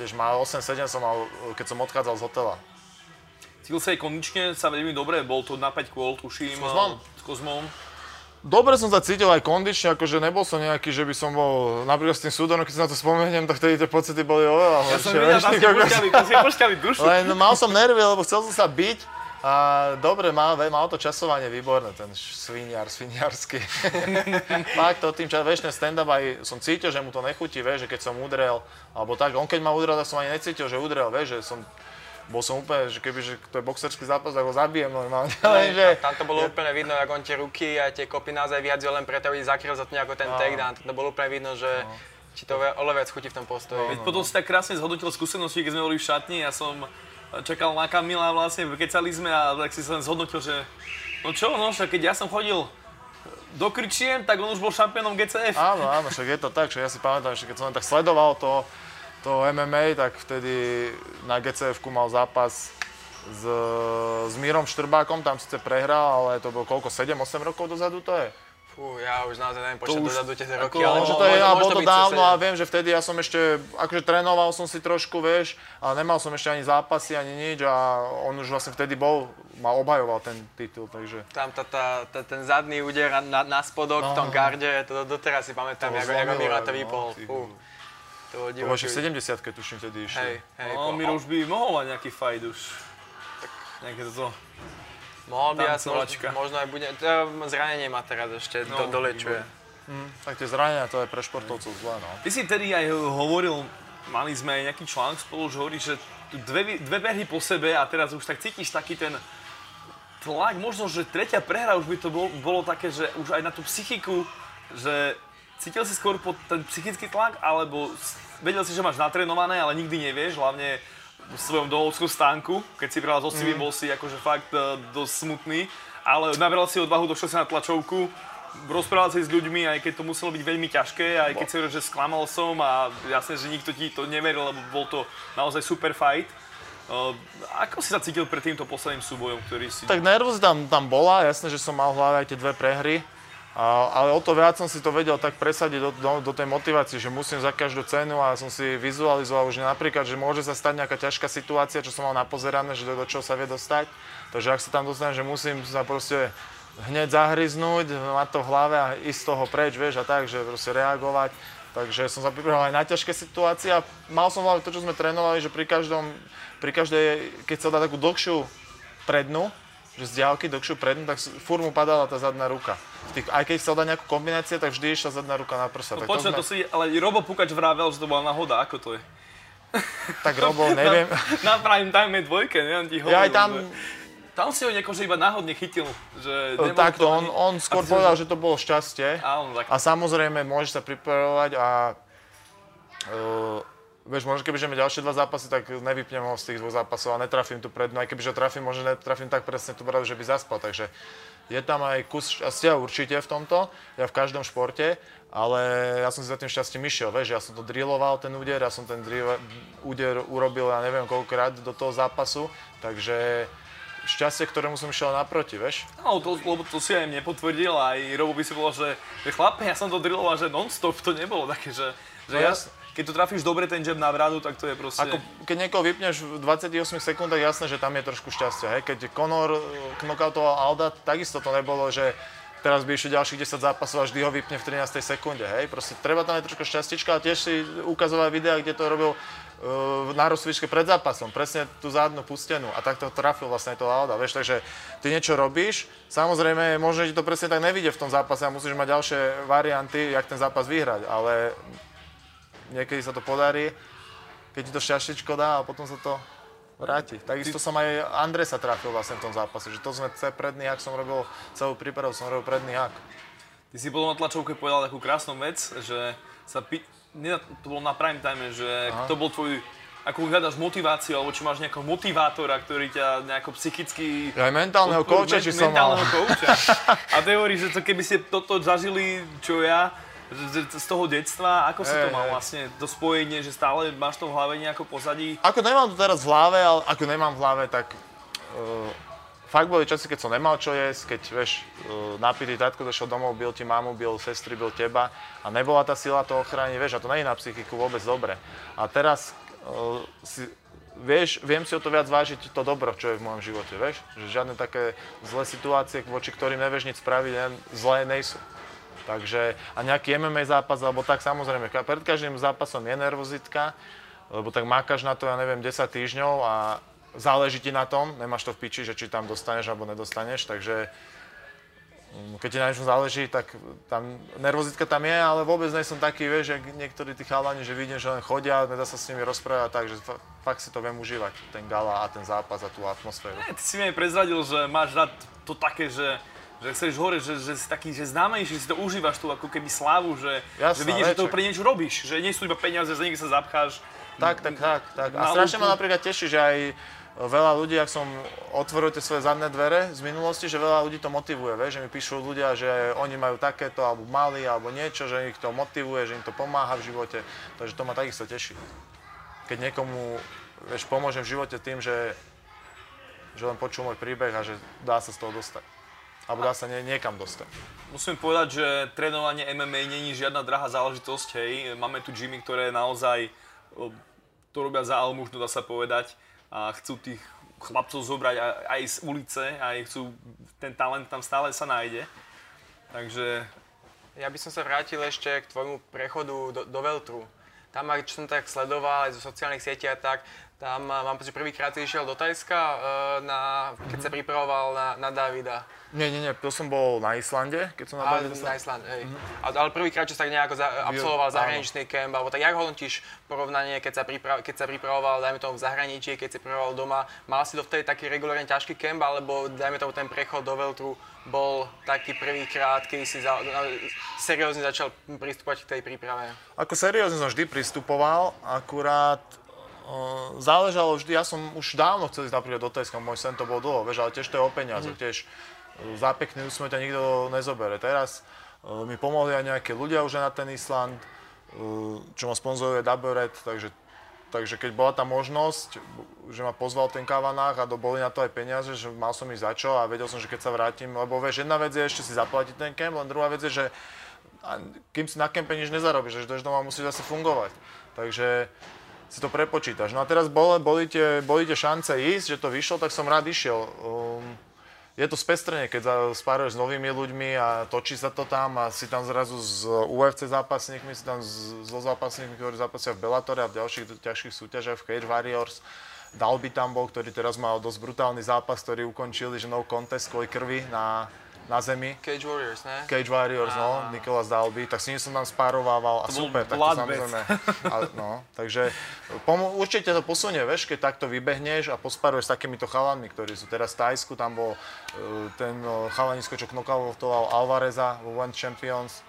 tiež mal 8,7 som mal, keď som odchádzal z hotela. Cítil sa aj kondične sa veľmi dobre, bol to na 5 kôl, tuším. S Kozmom? S Kozmom. Dobre som sa cítil aj kondične, akože nebol som nejaký, že by som bol, napríklad s tým súdorom, keď si na to spomeniem, tak vtedy tie pocity boli oveľa Ja som videl, ste počkali dušu. Len mal som nervy, lebo chcel som sa byť a dobre, mal, mal to časovanie výborné, ten sviniar, sviniarsky. Fakt to tým časom, vieš, ten stand-up aj som cítil, že mu to nechutí, vieš, že keď som udrel, alebo tak, on keď ma udrel, tak som ani necítil, že udrel, vieš, že som bol som úplne, že keby, že to je boxerský zápas, tak ho zabijem normálne. Lenže, Tam to bolo úplne vidno, ako on tie ruky a tie kopy naozaj vyhadzuje len preto, aby zakryl za to nejako ten takedown. To bolo úplne vidno, že ti to ve- oveľa viac chutí v tom postoji. Veď potom si tak krásne zhodnotil skúsenosti, keď sme boli v šatni, ja som čakal na Kamila vlastne, kecali sme a tak si sa len zhodnotil, že no čo, no však keď ja som chodil do Krčiem, tak on už bol šampiónom GCF. áno, áno, však je to tak, že ja si pamätám, že keď som len tak sledoval to, to MMA, tak vtedy na gcf mal zápas s, s Mírom Štrbákom, tam síce prehral, ale to bolo koľko, 7-8 rokov dozadu to je? Fú, ja už naozaj neviem počítať dozadu tie ako- roky, ale Lenže mo- to je, a môže bolo to dávno a viem, že vtedy ja som ešte, akože trénoval som si trošku, vieš, ale nemal som ešte ani zápasy, ani nič a on už vlastne vtedy bol, ma obhajoval ten titul, takže... Tam tá, tá, tá, ten zadný úder na, na spodok v tom garde, to doteraz si pamätám, To ako, ako zlomilo, Miro to no, vypol. Fú. To ešte divoký. v 70 tuším vtedy Hej, išli. hej. No, Miro už by mohol mať nejaký fight už. Nejaké toto. Mohol by asi, tancovačka. možno, možno aj bude, to zranenie má teraz ešte, No, do, dolečuje. Tak tie zranenia, to je pre športovcov zlé, no. Ty si tedy aj hovoril, mali sme aj nejaký článok spolu, že hovorí, že dve, dve prehry po sebe a teraz už tak cítiš taký ten tlak, možno, že tretia prehra už by to bolo, bolo také, že už aj na tú psychiku, že cítil si skôr pod ten psychický tlak, alebo vedel si, že máš natrénované, ale nikdy nevieš, hlavne v svojom domovskom stánku, keď si bral so Civim, bol si akože fakt uh, dosť smutný, ale nabral si odvahu, došiel si na tlačovku, rozprával si s ľuďmi, aj keď to muselo byť veľmi ťažké, aj keď si hovoril, že sklamal som a jasne, že nikto ti to neveril, lebo bol to naozaj super fight. Uh, ako si sa cítil pred týmto posledným súbojom, ktorý si... Tak nervózita tam, tam bola, jasné, že som mal v hlave aj tie dve prehry, ale o to viac som si to vedel tak presadiť do, do, do tej motivácie, že musím za každú cenu a som si vizualizoval už napríklad, že môže sa stať nejaká ťažká situácia, čo som mal napozerané, že do, do čoho sa vie dostať. Takže ak sa tam dostanem, že musím sa proste hneď zahryznúť, mať to v hlave a ísť z toho preč, vieš, a tak, že proste reagovať. Takže som sa pripravoval aj na ťažké situácie a mal som v hlave to, čo sme trénovali, že pri každom, pri každej, keď sa dá takú dlhšiu prednu, že z diálky dlhšiu prednu, tak furt mu padala tá zadná ruka. Tých, aj keď chcel dať nejakú kombináciu, tak vždy išla zadná ruka na prsa. No tak, počkaj, sme- to si, ale Robo Pukač vravel, že to bola náhoda, ako to je? tak Robo, neviem. Na prime time dvojke, neviem ti hovoril. Ja aj tam, že- Tam si ho niekože iba náhodne chytil, že takto, to on, on skôr a povedal, že to bolo šťastie. Áno, tak. A samozrejme, môžeš sa pripravovať a uh, vieš, možno keby ideme ďalšie dva zápasy, tak nevypnem ho z tých dvoch zápasov a netrafím tú prednú. Aj keby ho trafím, možno netrafím tak presne tú bradu, že by zaspal. Takže je tam aj kus šťastia určite v tomto, ja v každom športe, ale ja som si za tým šťastím išiel, vieš, ja som to drilloval ten úder, ja som ten drill, úder urobil, ja neviem koľkokrát do toho zápasu, takže šťastie, ktorému som išiel naproti, vieš. No, to, lebo to si aj mne potvrdil, aj Robo by si povedal, že, že chlape, ja som to drilloval, že non-stop to nebolo také, že, že No ja, jasne. Keď to trafíš dobre ten jab na bradu, tak to je proste... Ako, keď niekoho vypneš v 28 sekúndach, jasné, že tam je trošku šťastia. Hej? Keď Conor eh, knockoutoval Alda, takisto to nebolo, že teraz by išli ďalších 10 zápasov a vždy ho vypne v 13. sekunde. Hej? Proste treba tam aj trošku šťastička, ale tiež si ukazoval videá, kde to robil uh, na rozsvičke pred zápasom, presne tú zadnú pustenú a takto trafil vlastne to Alda, vieš, takže ty niečo robíš, samozrejme, možno ti to presne tak nevidie v tom zápase a musíš mať ďalšie varianty, jak ten zápas vyhrať, ale niekedy sa to podarí, keď ti to šťaštičko dá a potom sa to vráti. Takisto som aj Andresa trafil vlastne v tom zápase, že to sme predný hak som robil, celú prípravu som robil predný hak. Ty si potom na tlačovke povedal takú krásnu vec, že sa. Nie, to bolo na prime time, že Aha. kto bol tvoj ako hľadaš motiváciu, alebo či máš nejakého motivátora, ktorý ťa nejako psychicky... Aj mentálneho kouča, či som mal. mentálneho kouča. A ty hovoríš, že to keby ste toto zažili, čo ja, že z toho detstva, ako si to mal vlastne, to spojenie, že stále máš to v hlave nejako pozadí? Ako nemám to teraz v hlave, ale ako nemám v hlave, tak uh, fakt boli časy, keď som nemal čo jesť, keď, vieš, uh, napitý tatko došiel domov, bil ti mamu, bil sestry, bil teba a nebola tá sila to ochrániť, vieš, a to nie je na psychiku vôbec dobre. A teraz uh, si, vieš, viem si o to viac vážiť to dobro, čo je v mojom živote, vieš, že žiadne také zlé situácie, voči ktorým nevieš nič spraviť, ne, zlé nejsú. Takže a nejaký MMA zápas, alebo tak samozrejme, pred každým zápasom je nervozitka, lebo tak mákaš na to, ja neviem, 10 týždňov a záleží ti na tom, nemáš to v piči, že či tam dostaneš alebo nedostaneš, takže mm, keď ti na niečom záleží, tak tam nervozitka tam je, ale vôbec nie som taký, vieš, jak niektorí tí chalani, že vidím, že len chodia, nedá sa s nimi rozprávať, takže fakt si to viem užívať, ten gala a ten zápas a tú atmosféru. Nie, ty si mi aj prezradil, že máš rád to také, že že chceš hore, že, že si taký, že známejší, si to užívaš tú ako keby slávu, že, Jasná, že vidíš, že to večer. pre niečo robíš, že nie sú iba peniaze, že niekde sa zapcháš. Tak, tak, tak. tak. A strašne ma napríklad teší, že aj veľa ľudí, ak som otvoril tie svoje zadné dvere z minulosti, že veľa ľudí to motivuje, vieš, že mi píšu ľudia, že oni majú takéto, alebo mali, alebo niečo, že ich to motivuje, že im to pomáha v živote, takže to ma takisto teší. Keď niekomu, vieš, pomôžem v živote tým, že, že len počul môj príbeh a že dá sa z toho dostať. Alebo dá sa nie, niekam dostať. Musím povedať, že trénovanie MMA není žiadna drahá záležitosť, hej. Máme tu gymy, ktoré naozaj to robia za almužnu, dá sa povedať. A chcú tých chlapcov zobrať aj, z ulice, aj chcú, ten talent tam stále sa nájde. Takže Ja by som sa vrátil ešte k tvojmu prechodu do, do Veltru. Tam, čo som tak sledoval aj zo sociálnych sietí a tak, tam mám pocit, že prvýkrát si išiel do Tajska, eh, na, keď sa pripravoval na, na Davida. Nie, nie, nie, to som bol na Islande, keď som na Ale Davide na Island, hej. A- Ale prvýkrát, čo sa tak nejako za, absolvoval áno. zahraničný kemp, alebo tak jak hodnotíš porovnanie, keď sa, pripra- keď sa pripravoval, dajme tomu v zahraničí, keď si pripravoval doma, mal si to vtedy taký regulárne ťažký kemp, alebo dajme tomu ten prechod do Veltru bol taký prvýkrát, keď si za, na, seriózne začal pristúpať k tej príprave? Ako seriózne som vždy pristupoval, akurát záležalo vždy, ja som už dávno chcel ísť napríklad do Tajska, môj sen to bol dlho, vieš, ale tiež to je o peniaze, mm. tiež uh, za pekný úsmev ťa nikto nezobere. Teraz uh, mi pomohli aj nejakí ľudia už na ten Island, uh, čo ma sponzoruje Daboret, takže Takže keď bola tá možnosť, že ma pozval ten Kavanách a boli na to aj peniaze, že mal som ísť za čo a vedel som, že keď sa vrátim, lebo vieš, jedna vec je ešte si zaplatiť ten kemp, len druhá vec je, že a kým si na kempe nič nezarobíš, že dojdeš doma musíš zase fungovať. Takže si to prepočítaš. No a teraz boli, boli, tie, boli tie šance ísť, že to vyšlo, tak som rád išiel. Um, je to spestrenie, keď spáruješ s novými ľuďmi a točí sa to tam a si tam zrazu s UFC zápasníkmi, si tam so zápasníkmi, ktorí zápasia v Bellatore a v ďalších ťažších súťažiach, v Cage Warriors. Dalby tam bol, ktorý teraz mal dosť brutálny zápas, ktorý ukončili, že no contest kvôli krvi na, na zemi. Cage Warriors, ne? Cage Warriors, no, Nicolas Dalby, tak s ním som tam spárovával a To super, tak to samozrejme. A, no, takže pomo- určite to posunie, vieš, keď takto vybehneš a pospáruješ s takýmito chalanmi, ktorí sú teraz v Tajsku, tam bol uh, ten uh, chalanisko, čo knokautoval Alvareza vo One Champions.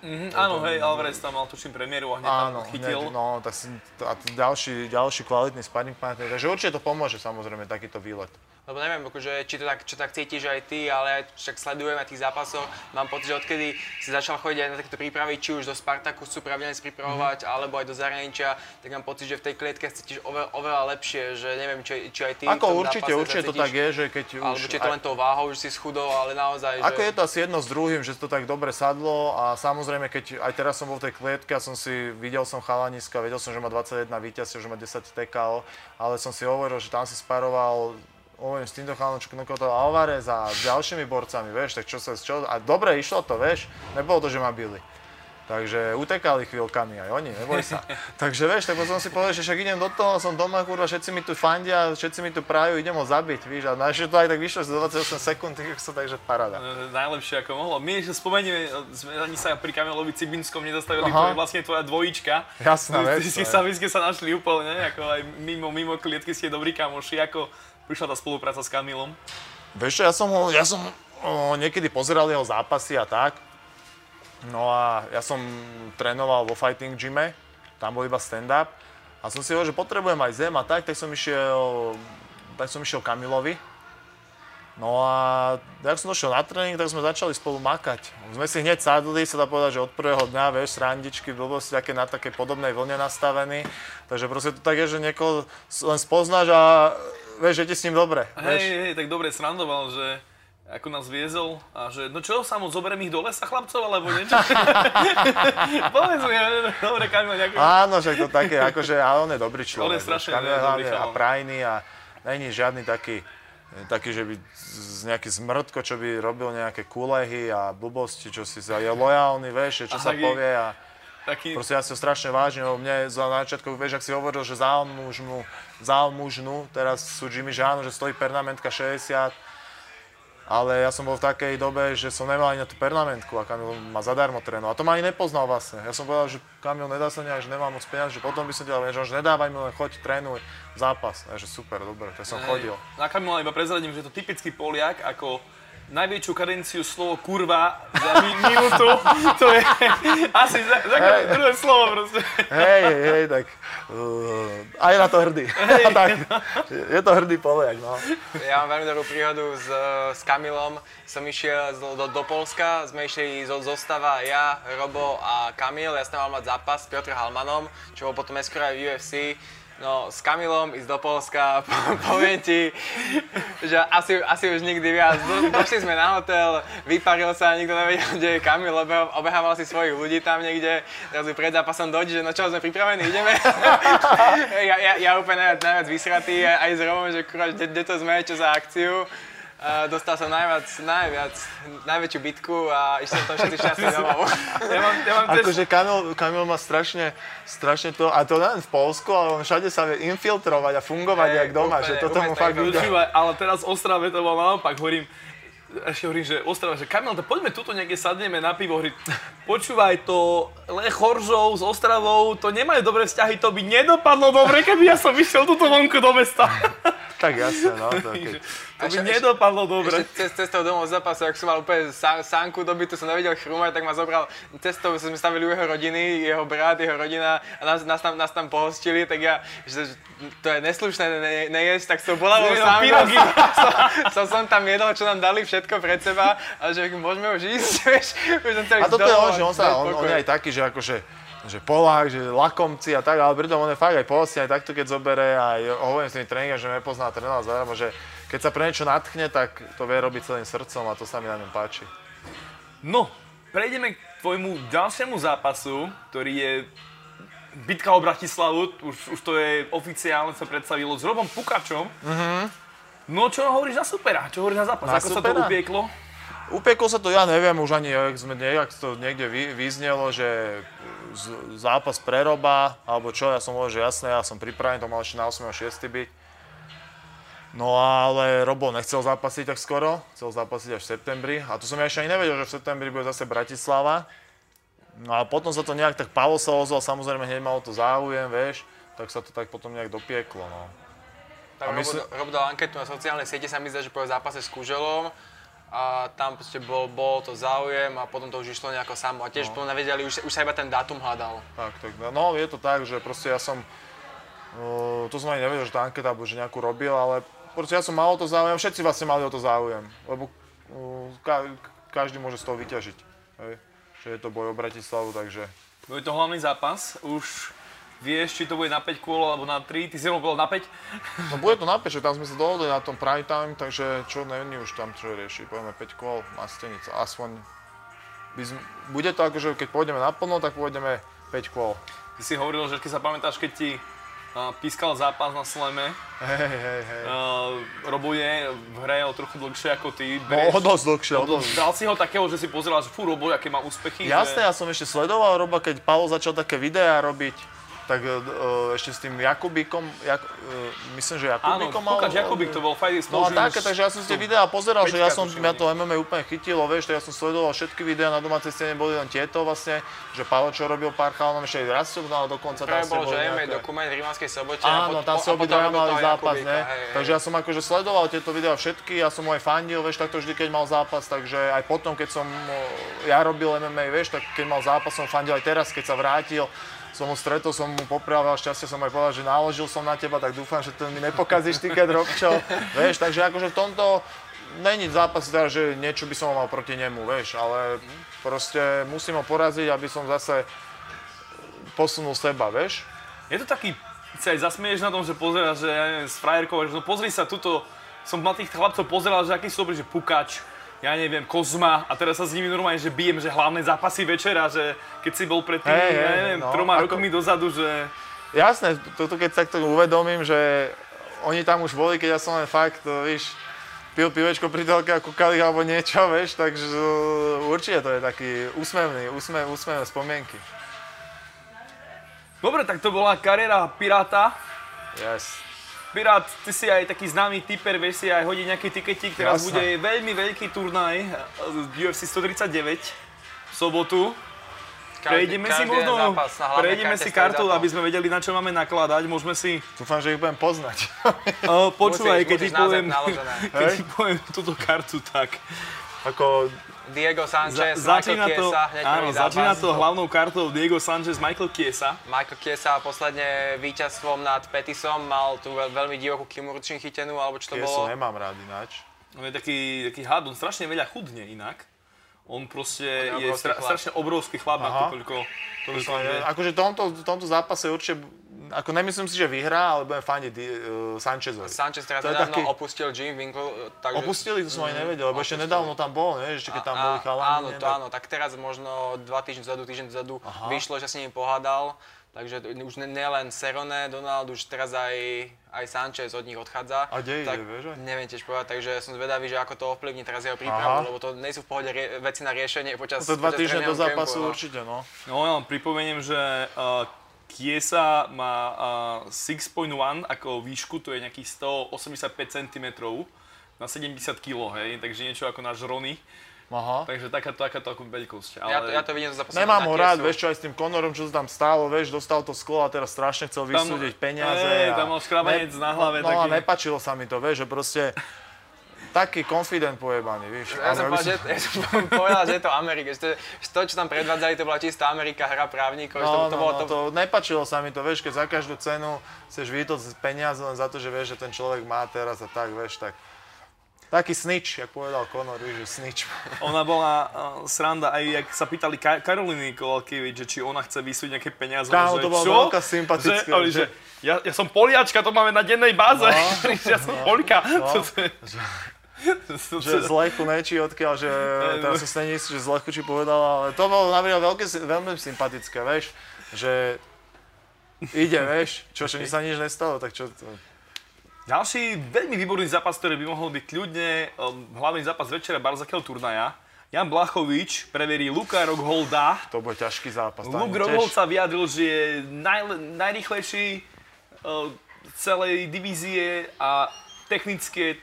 Mhm, áno, hej, Alvarez tam mal tuším premiéru a hneď Áno, tam chytil. hneď, no, tak si, a ďalší, ďalší kvalitný sparring partner, takže určite to pomôže samozrejme takýto výlet. Lebo neviem, akože, či to tak, čo tak cítiš aj ty, ale však sledujem aj tých zápasov. Mám pocit, že odkedy si začal chodiť aj na takéto prípravy, či už do Spartakusu pravidelne si pripravovať, alebo aj do zahraničia, tak mám pocit, že v tej klietke cítiš oveľa, oveľa lepšie, že neviem, či, či aj ty Ako určite, určite to tak je, že keď Alebo už... či je to len tou váhou, že si schudol, ale naozaj, Ako že... je to asi jedno s druhým, že to tak dobre sadlo a samozrejme, keď aj teraz som bol v tej klietke a som si, videl som chalaniska, vedel som, že má 21 víťazstiev, že má 10 TKO, ale som si hovoril, že tam si sparoval hovorím, s týmto chalanom, čo knokol Alvarez a s ďalšími borcami, vieš, tak čo sa, čo, a dobre išlo to, vieš, nebolo to, že ma bili. Takže utekali chvíľkami aj oni, neboj sa. Takže vieš, tak som si povedal, že však idem do toho, som doma, kurva, všetci mi tu fandia, všetci mi tu prajú, idem ho zabiť, víš, a naše to aj tak vyšlo z 28 sekúnd, tak sa takže paráda. E, Najlepšie ako mohlo. My ešte spomenieme, sme ani sa pri Kamelovi Cibinskom nezastavili, Aha. to je vlastne tvoja dvojička. Jasná vec, to je. sa, ste sa našli úplne, ako aj mimo, mimo klietky ste dobrí kamoši. Ako prišla tá spolupráca s Kamilom? Vieš ja som, ho, ja som o, niekedy pozeral jeho zápasy a tak. No a ja som trénoval vo fighting gyme, tam bol iba stand-up. A som si hovoril, že potrebujem aj zem a tak, tak som išiel, tak som išiel Kamilovi. No a jak som došiel na tréning, tak sme začali spolu makať. Sme si hneď sadli, sa dá povedať, že od prvého dňa, vieš, srandičky, blbosti, také na takej podobnej vlne nastavení. Takže proste to tak je, že niekoho len spoznáš a vieš, že ti s ním dobre. Hej, hej, tak dobre srandoval, že ako nás viezol a že no čo, samo zoberiem ich do lesa chlapcov, alebo niečo? Povedz mi, dobre Kamil, ďakujem. Áno, však to také, akože, ale on je dobrý človek. On je strašne Kamil dobrý. A prajný a není žiadny taký, taký, že by z nejaký zmrtko, čo by robil nejaké kulehy a blbosti, čo si sa, je lojálny, vieš, čo A sa povie a Taký, proste ja si ho strašne vážne, lebo mne za začiatku, vieš, ak si hovoril, že zálmužnú, zálmužnú, teraz sú Jimmy, že áno, že stojí pernamentka 60, ale ja som bol v takej dobe, že som nemal ani na tú pernamentku a Kamil ma zadarmo trénoval. A to ma ani nepoznal vlastne. Ja som povedal, že Kamil nedá sa nejak, že nemám moc peniaz, že potom by som ťa, že nedávaj mi len choď, trénuj, zápas. A že super, dobre, tak som chodil. Na Kamila iba prezradím, že je to typický Poliak, ako najväčšiu kadenciu slovo kurva za mi- minútu, to je asi za, za hey. druhé slovo proste. Hej, hej, tak uh, aj na to hrdý. tak, je to hrdý Poliak, no. Ja mám veľmi dobrú príhodu s, s Kamilom. Som išiel do, do, do Polska, sme išli zo zostava ja, Robo a Kamil. Ja som mal mať zápas s Piotr Halmanom, čo bol potom neskôr aj v UFC. No, s Kamilom ísť do Polska, poviem ti, že asi, asi už nikdy viac. Do, došli sme na hotel, vyparil sa, nikto nevedel, kde je Kamil, obehával si svojich ľudí tam niekde. Teraz pred zápasom dojde, že no čo, sme pripravení, ideme. ja, ja, ja úplne najviac, najviac vysratý, aj s Romom, že kurva, kde, kde to sme, čo za akciu. Uh, dostal som najviac, najviac, najväčšiu bitku a išiel som všetci šťastní domov. Ja mám, ja mám Akože Kamil, Kamil má strašne, strašne to, a to len v Polsku, ale on všade sa vie infiltrovať a fungovať Hej, jak doma, úplne, že toto úplne mu fakt. Počúvaj, ale teraz Ostrave to bolo naopak, hovorím, ešte hovorím, že Ostrava, že Kamil, to poďme tuto niekde sadneme na pivo, hovorím, počúvaj, to Lech Horžov s Ostravou, to nemajú dobré vzťahy, to by nedopadlo dobre, keby ja som išiel tuto vonku do mesta. Tak jasne, no. To, keď... To by Ešte- nedopadlo dobre. Ešte cez, cestou domov z zápasu, ak som mal úplne sá, sánku dobytu, som nevedel chrúmať, tak ma zobral cestou, sme stavili u jeho rodiny, jeho brat, jeho rodina a nás, nás, tam, nás tam pohostili, tak ja, že to je neslušné ne, nejesť, tak som bolavou Zjedol sám. som, som, som tam jedol, čo nám dali všetko pred seba a že môžeme už ísť, vieš, už som A toto je on, že on, sa, on, on je aj taký, že akože že Polák, že lakomci a tak, ale pritom on je fakt aj pohostinný, aj takto keď zobere, aj hovorím s tými tréningami, že nepozná trénovať zadarmo, že keď sa pre niečo natchne, tak to vie robiť celým srdcom a to sa mi na ňom páči. No, prejdeme k tvojmu ďalšiemu zápasu, ktorý je bitka o Bratislavu, už, už to je oficiálne sa predstavilo s Robom Pukačom. No čo hovoríš na supera? Čo hovoríš na zápas? Na Ako sa to supera? upieklo? Upieklo sa to, ja neviem, už ani, jak sme nejak to niekde vy, vyznelo, že z- zápas preroba, alebo čo, ja som hovoril, že jasné, ja som pripravený, to mal ešte na 8.6. byť. No ale Robo nechcel zápasiť tak skoro, chcel zápasiť až v septembri. A to som ja ešte ani nevedel, že v septembri bude zase Bratislava. No a potom sa to nejak tak Pavol sa ozval, samozrejme hneď malo to záujem, vieš, tak sa to tak potom nejak dopieklo, no. Tak A Robo, myslím- Robo dal anketu na sociálnej siete, sa mi zdá, že po zápase s Kuželom a tam proste bol, bol to záujem a potom to už išlo nejako samo. A tiež no. nevedeli, už, už sa iba ten dátum hľadal. Tak, tak, no je to tak, že proste ja som, uh, to som ani nevedel, že tá anketa že nejakú robil, ale proste ja som mal o to záujem, všetci vlastne mali o to záujem, lebo uh, ka, každý môže z toho vyťažiť, hej. Že je to boj o Bratislavu, takže Bude to hlavný zápas, už vieš, či to bude na 5 kôl alebo na 3, ty si bol na 5. No bude to na peče, tam sme sa dohodli na tom prime time, takže čo není už tam čo riešiť, povieme 5 kôl, Mastenica, aspoň sme, bude to akože keď pôjdeme naplno, tak pôjdeme 5 kôl. Ty si hovoril, že keď sa pamätáš, keď ti uh, pískal zápas na Sleme, Hej, hej, hej. uh, Robo je v hre o trochu dlhšie ako ty. No, o dosť dlhšie, o dosť. Dal si ho takého, že si pozeral, že fú, Robo, aké má úspechy. Jasné, že... ja som ešte sledoval Roba, keď Pavel začal také videá robiť, tak uh, ešte s tým Jakubíkom, Jak, uh, myslím, že Áno, Jakubíkom mal... Pukač Jakubík to bol fight No a také, takže ja som si tie videá pozeral, že ja som, mňa to MMA úplne chytilo, vieš, tak ja som sledoval všetky videá, na domácej scéne boli len tieto vlastne, že Pavel čo robil pár chalanom, ešte aj Rastov, no dokonca ste bol, že. MMA dokument v Rímavskej sobote Áno, tam po- si a potom obidvaja robil mali zápas, ne? Takže ja som akože sledoval tieto videá všetky, ja som mu aj fandil, vieš, takto vždy, keď mal zápas, takže aj potom, keď som ja robil MMA, vieš, tak keď mal zápas, som fandil aj teraz, keď sa vrátil, som ho stretol, som mu poprial veľa šťastia, som aj povedal, že naložil som na teba, tak dúfam, že to mi nepokazíš ty, keď Robčo, vieš, takže akože v tomto není zápas teda, že niečo by som mal proti nemu, vieš, ale proste musím ho poraziť, aby som zase posunul seba, vieš. Je to taký, sa aj zasmieš na tom, že pozeráš, že ja neviem, s frajerkou, že no pozri sa, tuto som na tých chlapcov pozeral, že aký sú dobrí, že Pukač, ja neviem, Kozma a teraz sa s nimi normálne, že bijem, že hlavné zápasy večera, že keď si bol pred tými, Hej, ja neviem, no, troma ako- rokmi dozadu, že Jasné, toto keď sa to uvedomím, že oni tam už boli, keď ja som len fakt, víš, pil pivečko pri telke a kúkali alebo niečo, vieš, takže uh, určite to je taký úsmevný, úsmev, úsmevné spomienky. Dobre, tak to bola kariéra Piráta. Yes. Pirát, ty si aj taký známy typer, vieš si aj hodiť nejaký tiketík. Teraz Jasné. bude veľmi veľký turnaj UFC 139 v sobotu. Prejdeme si možno, prejdeme si kartu, aby sme vedeli, na čo máme nakladať. Môžeme si, Dúfam, že ich budem poznať. počúvaj, Musíš- keď ti musíš zem poviem, naložené. keď ti poviem túto kartu, tak Ako, Diego za, Sanchez, začína Michael to, Chiesa, hneď áno, zápas. začína to hlavnou kartou Diego Sanchez, Michael Chiesa. Michael Chiesa posledne víťazstvom nad Petisom mal tú veľ, veľmi divokú kimurčin chytenú, alebo čo to Kiesu bolo. nemám rád ináč. On je taký, taký had, on strašne veľa chudne inak. On proste On je je obrovský stra, strašne obrovský chlap na to, Aha. koľko, koľko To je, akože v tomto, tomto zápase určite, ako nemyslím si, že vyhrá, ale budem fandiť uh, Sanchezovi. Sanchez teraz To nedávno taký- opustil Jim Winkle, takže... Opustili, to som ani nevedel, lebo ešte opustili. nedávno tam bol, ne? ešte keď tam boli chalani. Áno, to áno, tak teraz možno dva týždne dozadu, týždeň dozadu vyšlo, že s ním pohádal. Takže už ne- nielen Serone, Donald, už teraz aj, aj Sanchez od nich odchádza. A kde ide, vieš aj? Neviem tiež povedať, takže som zvedavý, že ako to ovplyvní teraz jeho prípravu, Aha. lebo to nie sú v pohode rie- veci na riešenie počas To dva týždne do zápasu kempu, no. určite, no. No ja vám pripomeniem, že uh, Kiesa má uh, 6.1 ako výšku, to je nejakých 185 cm na 70 kg, hej, takže niečo ako náš Rony. Aha. Takže takáto, takáto ako veľkosť. Ale Ja to, ja to vidím zápasu Nemám ho rád, vieš čo, aj s tým Conorom, čo sa tam stálo, vieš, dostal to sklo a teraz strašne chcel vysúdiť peniaze. Hej, a tam mal škrabanec na hlave No a taký. nepačilo sa mi to, vieš, že proste taký confident pojebaný, vieš. Ja som, Ale povedal, že, ja som povedal, že je to Amerika. Že to, že to, čo tam predvádzali, to bola čistá Amerika, hra právnikov. že to, No, to, no, bolo no, to, to nepačilo sa mi to, vieš, keď za každú cenu chceš vytoť peniaze len za to, že vieš, že ten človek má teraz a tak, vieš, tak taký snitch, jak povedal Conor, vieš, že snitch. Ona bola uh, sranda, aj jak sa pýtali Ka- Karoliny Kovalkievič, že či ona chce vysúť nejaké peniaze. Kámo, že to bola čo? veľká sympatická, Že, oni, že, že- ja, ja som Poliačka, to máme na dennej báze. No, ja som Polka. no. To je- to že z Lechu nečí odkiaľ, že teraz sa stane istý, že z Lechu či povedala, ale to bolo napríklad veľké, veľmi sympatické, vieš, že ide, vieš, čo, že sa nič nestalo, tak čo to... Ďalší veľmi výborný zápas, ktorý by mohol byť kľudne um, hlavný zápas večera Barzakého turnaja. Jan Blachovič preverí Luka Rockholda. To bude ťažký zápas. Rockhold tiež- sa vyjadril, že je najle- najrýchlejší uh, celej divízie a technicky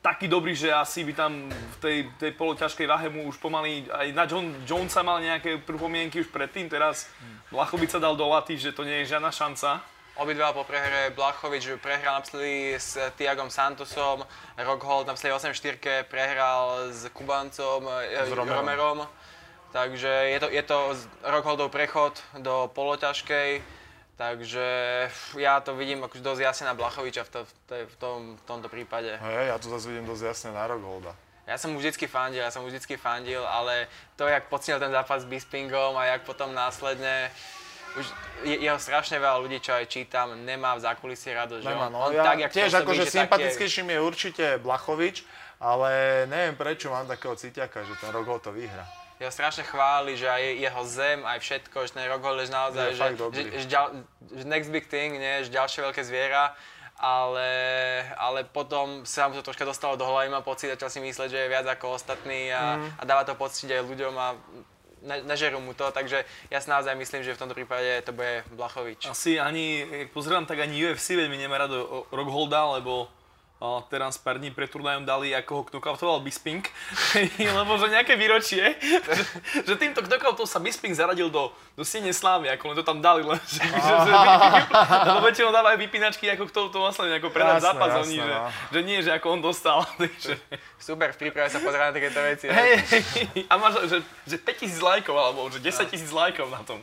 taký dobrý, že asi by tam v tej, tej poloťažkej váhe mu už pomaly aj na John, Jonesa mal nejaké pripomienky už predtým, teraz Blachovič sa dal do laty, že to nie je žiadna šanca. Obidva po prehre Blachovič prehral naposledy s Tiagom Santosom, Rockhold naposledy 8-4 prehral s Kubancom, e, S Romerom. Romerom. Takže je to, je to Rockholdov prechod do poloťažkej. Takže ja to vidím akože dosť jasne na Blachoviča v, to, v, tom, v tomto prípade. Hej, ja tu zase vidím dosť jasne na Rockholda. Ja som mu vždycky fandil, ja som mu vždycky fandil, ale to, jak pocnil ten zápas s Bispingom a jak potom následne už je, jeho strašne veľa ľudí, čo aj čítam, nemá v zákulisí rado, že Nemá, on, no, on ja tak, jak tiež akože že taký je- sympatickejším je určite Blachovič, ale neviem prečo mám takého cítiaka, že ten Rockhold to vyhra. Jeho strašne chváli, že aj jeho zem, aj všetko, že ten Rockhold je naozaj, Je že, že, že, ďal, že next big thing, nie, že ďalšie veľké zviera, ale, ale potom sa mu to troška dostalo do hlavy, má pocit, začal si mysleť, že je viac ako ostatní a, Mhm. a dáva to pocit aj ľuďom a ne, nežerú mu to, takže ja si naozaj myslím, že v tomto prípade to bude Blachovič. Asi ani, pozerám, tak ani UFC veľmi nemá rado Rockholda, lebo teraz pár dní pred turnajom dali, ako ho knockoutoval Bisping, lebo že nejaké výročie, že, že týmto knockoutom sa Bisping zaradil do, do siene slávy, ako len to tam dali, len, že, že, že, lebo väčšinou dávajú vypínačky, ako kto to vlastne ako predať Jasné, zápas, jasné, oni, že, no. že nie, že ako on dostal, takže, Super, v príprave sa pozerá na takéto veci. hej, a máš, že, že 5000 lajkov, alebo že 10 000 lajkov na tom.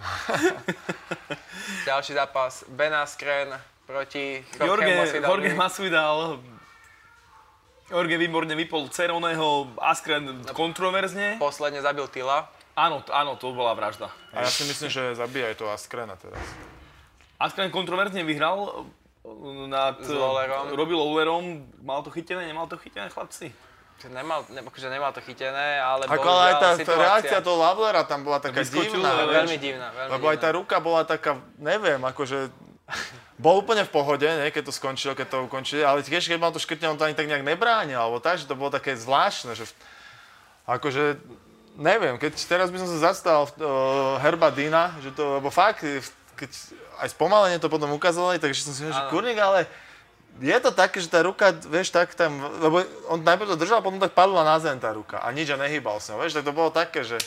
Ďalší zápas, Ben Askren proti Jorge, Jorge Jorge Masvidal Jorge výborne vypol Ceroného, Askren kontroverzne. Posledne zabil Tila. Áno, áno, to bola vražda. A ja si myslím, že zabíja aj to Askrena teraz. Askren kontroverzne vyhral uh, nad S Lawlerom. Robil Lawlerom. Mal to chytené, nemal to chytené, chlapci? Nemal, ne, akože nemal to chytené, ale Ako ale aj tá, tá situácia reakcia toho Lavlera tam bola taká Vyskočil, divná, veľmi divná, veľmi Lebo aj tá divná. ruka bola taká, neviem, akože... Bol úplne v pohode, ne, keď to skončilo, keď to ukončili, ale tiež keď mal to škrtne, on to ani tak nejak nebránil, alebo tak, že to bolo také zvláštne, že akože, neviem, keď teraz by som sa zastal uh, Herba Dina, že to, lebo fakt, keď aj spomalenie to potom ukázali, takže som si hovoril, že kurník, ale je to také, že tá ruka, vieš, tak tam, lebo on najprv to držal, potom tak padla na zem tá ruka a nič a nehýbal sa, vieš, tak to bolo také, že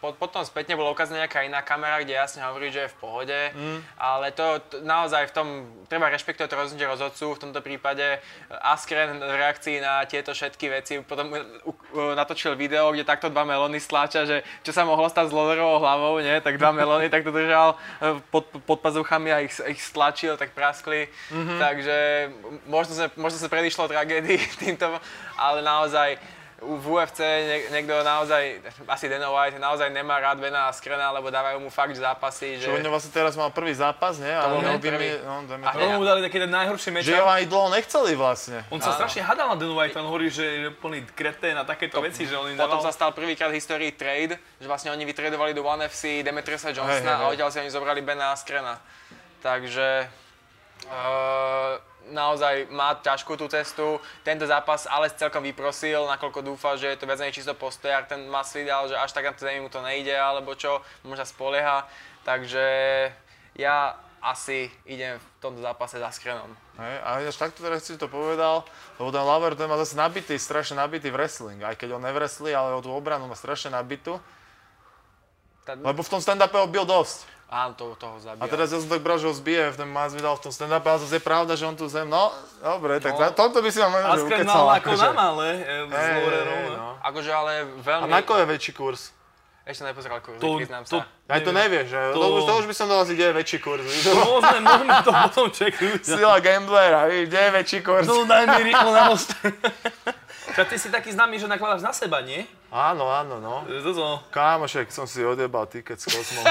potom spätne bola ukázaná nejaká iná kamera, kde jasne hovorí, že je v pohode, mm. ale to, to naozaj v tom, treba rešpektovať to rozhodnutie rozhodcu, v tomto prípade Askren v reakcii na tieto všetky veci, potom natočil video, kde takto dva melóny stláča, že čo sa mohlo stať s Loderovou hlavou, nie? tak dva melóny takto držal e, pod, pod pazuchami a ich, ich stlačil, tak praskli, mm-hmm. takže možno sa, možno sa predišlo tragédii týmto, ale naozaj v UFC niekto naozaj, asi Dana White, naozaj nemá rád Vena a Skrena, lebo dávajú mu fakt zápasy, že... Čo on vlastne teraz mal prvý zápas, nie? To bol ale prvý. No, a mu dali taký ten najhorší meč. Že ho aj dlho nechceli vlastne. On sa strašne hadal na Dana White, on hovorí, že je plný kretén a takéto veci, že on im Potom sa stal prvýkrát v histórii trade, že vlastne oni vytradovali do One FC Demetriusa Johnsona a odtiaľ si oni zobrali Bena a Skrena. Takže... Uh, naozaj má ťažkú tú cestu. Tento zápas ale celkom vyprosil, nakoľko dúfa, že je to viac menej čisto postojar. Ten Masvidal, že až tak na to mu to nejde, alebo čo, možno spolieha. Takže ja asi idem v tomto zápase za Skrenom. Hej, a až takto teraz si to povedal, lebo ten Laver ten má zase nabitý, strašne nabitý v wrestling. Aj keď on nevreslí, ale o tú obranu má strašne nabitú. Ten... Lebo v tom stand-upe ho bil dosť. Áno, to, toho zabíja. A teraz ja som tak bral, že ho zbije, v ten Masvidal v tom stand-upe, ale zase je pravda, že on tu zem, no, dobre, tak no. tomto by si vám možno ukecal. Ako na malé, s Lorerom. No. Akože ale veľmi... A na ko je väčší kurz? Ešte nepozeral kurz, to, priznám to, sa. Aj to nevieš, že? To, to, už, to už by som dal asi, kde je väčší kurz. To môžeme, môžeme to potom čeknúť. Sila gamblera, kde je väčší kurz. No daj mi rýchlo na most. Čo ty si taký známy, že nakladáš na seba, nie? Áno, áno, no. Toto. Kámošek, som si odjebal tiket s Kozmom.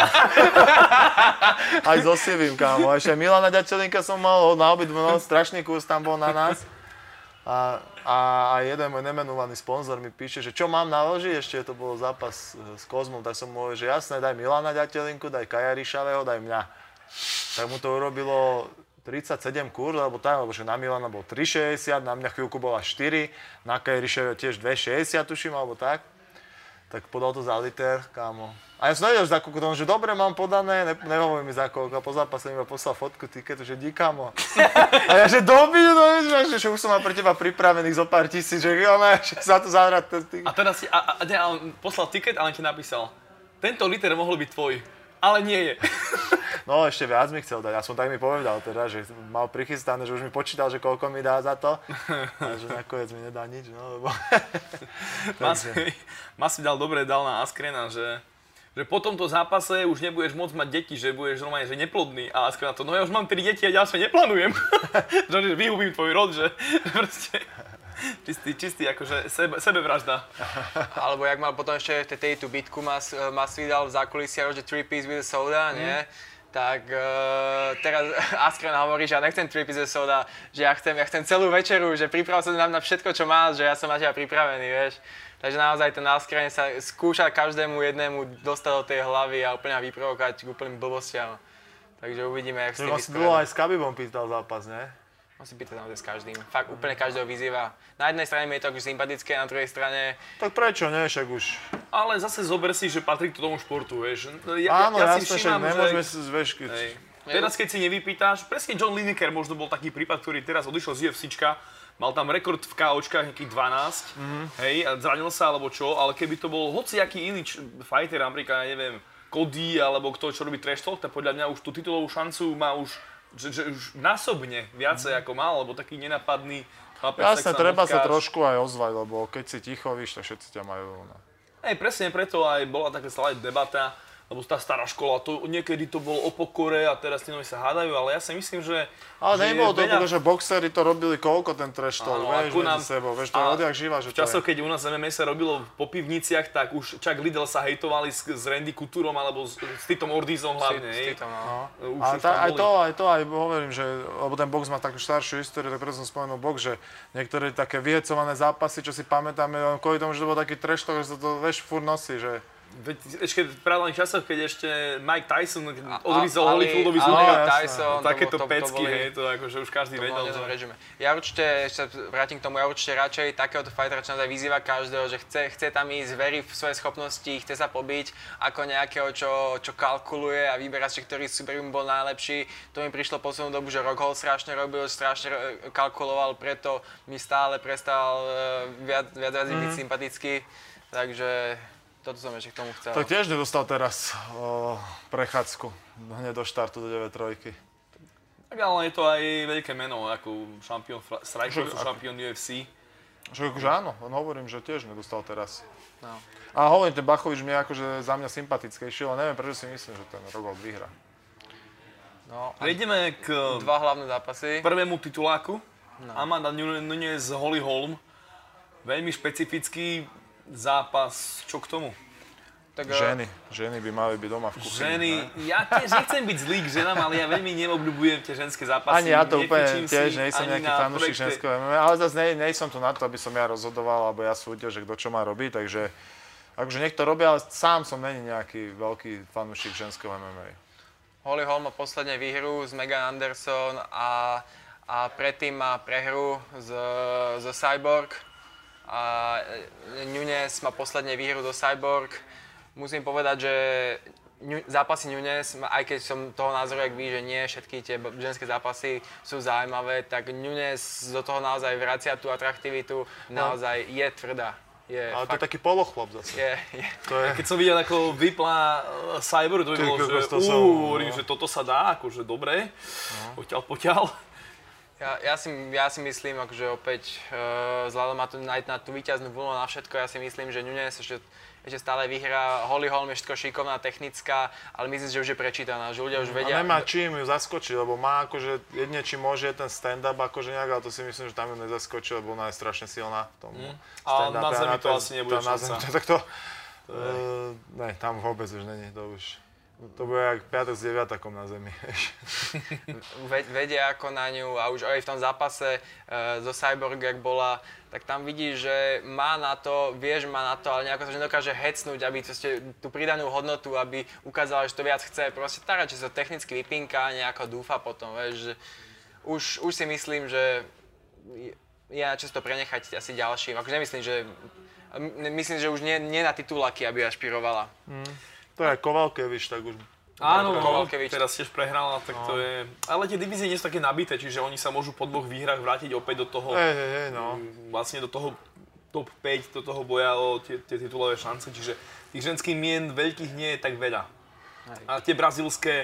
Aj so Sivým, kámo. Ešte Milana Ďačelinka som mal na obidvu, no, strašný kurz tam bol na nás. A, a, a jeden môj nemenovaný sponzor mi píše, že čo mám naložiť, ešte to bol zápas e, s Kozmom, tak som mu že jasné, daj Milana Ďateľinku, daj Kaja Ríšavého, daj mňa. Tak mu to urobilo 37 kurz, alebo tak, lebo že na Milana bol 3,60, na mňa chvíľku bola 4, na Kajriše tiež 2,60 tuším, alebo tak. Tak podal to za liter, kámo. A ja som nevedel, že za koľko, že dobre mám podané, ne, mi za koľko. A po zápase mi poslal fotku tiketu, že díkamo. A ja, že doby, no, že, že už som mal pre teba pripravených zo pár tisíc, že, ona, že za to zahrať. A teraz si, a, a, a, poslal tiket, ale ti napísal, tento liter mohol byť tvoj ale nie je. No ešte viac mi chcel dať, aspoň tak mi povedal teda, že mal prichystané, že už mi počítal, že koľko mi dá za to a že nakoniec mi nedá nič, no lebo... Mas, dal dobre, dal na Askrena, že že po tomto zápase už nebudeš môcť mať deti, že budeš normálne, že neplodný. A Askrena to, no ja už mám tri deti a ďalšie neplánujem. že vyhubím tvoj rod, že proste čistý, čistý, akože sebe, sebevražda. Alebo jak mal potom ešte tej tú bitku Mas, Masvidal v zákulisia, že three piece with soda, mm. nie? tak uh, teraz Askren hovorí, že ja nechcem three piece soda, že ja chcem, ja chcem celú večeru, že priprav sa nám na všetko, čo má, že ja som na teba pripravený, vieš. Takže naozaj ten Askren sa skúša každému jednému dostať do tej hlavy a úplne vyprovokovať k úplným blbostiam. Takže uvidíme, jak s tým vlastne aj s Kabibom pýtal zápas, ne? On si pýta naozaj s každým. Fakt úplne každého vyzýva. Na jednej strane mi je to akože sympatické, na druhej strane... Tak prečo, nie, však už. Ale zase zober si, že patrí k tomu športu, vieš. Ja, Áno, ja, ja si však nemôžeme si zveš, keď... Teraz keď si nevypýtaš, presne John Lineker možno bol taký prípad, ktorý teraz odišiel z UFCčka, mal tam rekord v KOčkách nejakých 12, mm-hmm. hej, a zranil sa alebo čo, ale keby to bol hociaký iný č- fighter, Amerika, ja neviem, Cody alebo kto, čo robí trash talk, tak podľa mňa už tú titulovú šancu má už že, že už násobne viacej mm. ako mal, lebo taký nenapadný chlapec. Jasne, treba sa trošku aj ozvať, lebo keď si ticho, víš, tak všetci ťa majú. No. Presne preto aj bola taká stále debata, lebo tá stará škola, to, niekedy to bolo o pokore a teraz tí noví sa hádajú, ale ja si myslím, že... Ale nebolo to, veľa... že boxery to robili koľko ten trash talk, vieš, nám... sebou, vieš, to odjak živa, že V časoch, keď u nás MMA sa robilo po pivniciach, tak už čak Lidl sa hejtovali s, s Randy Couturom alebo s, s Titom Ordizom hlavne, s, Titom, no. no. Už, tá, aj to, aj to, aj hovorím, že, lebo ten box má takú staršiu históriu, tak preto som spomenul box, že niektoré také vyhecované zápasy, čo si pamätáme, kvôli tomu, že to bol taký trash talk, že sa to, vieš, furt nosí, že ešte v právnych časoch, keď ešte Mike Tyson odrizol Holyfieldovi jasné. Tyson, to takéto to- to pecky, boli- hej, to akože už každý To vedel. bolo že- režime. Ja určite, ešte vrátim k tomu, ja určite radšej takéhoto fightera, čo naozaj vyzýva každého, že chce, chce tam ísť, verí v svoje schopnosti, chce sa pobiť, ako nejakého, čo, čo kalkuluje a vyberá si, ktorý super bol najlepší. To mi prišlo poslednú dobu, že Rockhold strašne robil, strašne e, kalkuloval, preto mi stále prestal e, viac, viac, viac byť sympatický. Takže toto som ešte k tomu chcel. Tak tiež nedostal teraz o, prechádzku hneď do štartu do 9-3. Tak ale je to aj veľké meno, ako šampión Strikeforce, Však- šampión UFC. Že akože áno, len hovorím, že tiež nedostal teraz. No. A hovorím, ten Bachovič mi je akože za mňa sympatickejší, ale neviem, prečo si myslím, že ten Rogold vyhra. No, a Prejdeme k dva hlavné zápasy. prvému tituláku. Amanda Nunes Holly Holm. Veľmi špecifický zápas. Čo k tomu? Tak, e, Ženy, ženy by mali byť doma v kuchyni. Ženy, ne? ja tiež nechcem byť zlý k ženám, ale ja veľmi neobľúbujem tie ženské zápasy. Ani ja to úplne si tiež nejsem ani nejaký fanúšik ženského MMA, ale zase nej, nej som tu na to, aby som ja rozhodoval, alebo ja súdil, že kto čo má robiť, takže akože nech to robia, ale sám som není nejaký veľký fanúšik ženského MMA. Holly Holm má posledne výhru z Megan Anderson a, a predtým má prehru z, z Cyborg. A Nunes má posledne výhru do Cyborg. Musím povedať, že zápasy Nunes, aj keď som toho názoru, jak vy, že nie všetky tie ženské zápasy sú zaujímavé, tak Nunes do toho naozaj vracia tú atraktivitu, naozaj je tvrdá. Je, Ale to je fakt, taký polochhlop zase. je, je, To je, Keď som videl, ako vypla uh, Cyber, to by bolo, že uú, no. že toto sa dá, akože dobre, poťaľ, poťaľ. Ja, ja, si, ja si myslím, akože opäť uh, vzhľadom na tú, na, na tú víťaznú vlnu a na všetko, ja si myslím, že Nunes ešte, ešte stále vyhrá. Holly Holm je všetko šikovná, technická, ale myslím že už je prečítaná, že ľudia už a vedia... nemá čím ju zaskočiť, lebo má akože jedne či môže je ten stand-up akože nejak, ale to si myslím, že tam ju nezaskočí, lebo ona je strašne silná v tom A stand-upe. na zemi to je- asi nebude tá na šanca. zemi- Tak to, uh, ne, tam vôbec už není, to už, to bude jak piatok s deviatakom na zemi. ve- vedia ako na ňu a už aj v tom zápase uh, zo Cyborg, jak bola, tak tam vidíš, že má na to, vie, že má na to, ale nejako sa nedokáže hecnúť, aby proste tú pridanú hodnotu, aby ukázala, že to viac chce. Proste tá radšej sa technicky vypinka a nejako dúfa potom, vieš, že už, už si myslím, že je- na často prenechať asi ďalším. Akože nemyslím, že myslím, že už nie, nie na tituláky, aby ašpirovala. To je Kovalkevič, tak už Áno, no, Kovalkevič. teraz tiež prehrala, tak to je... Ale tie divízie nie sú také nabité, čiže oni sa môžu po dvoch výhrach vrátiť opäť do toho, Hej, hej, hej, no. vlastne do toho top 5, do toho boja o tie, tie titulové šance, čiže tých ženských mien veľkých nie je tak veľa. A tie brazilské,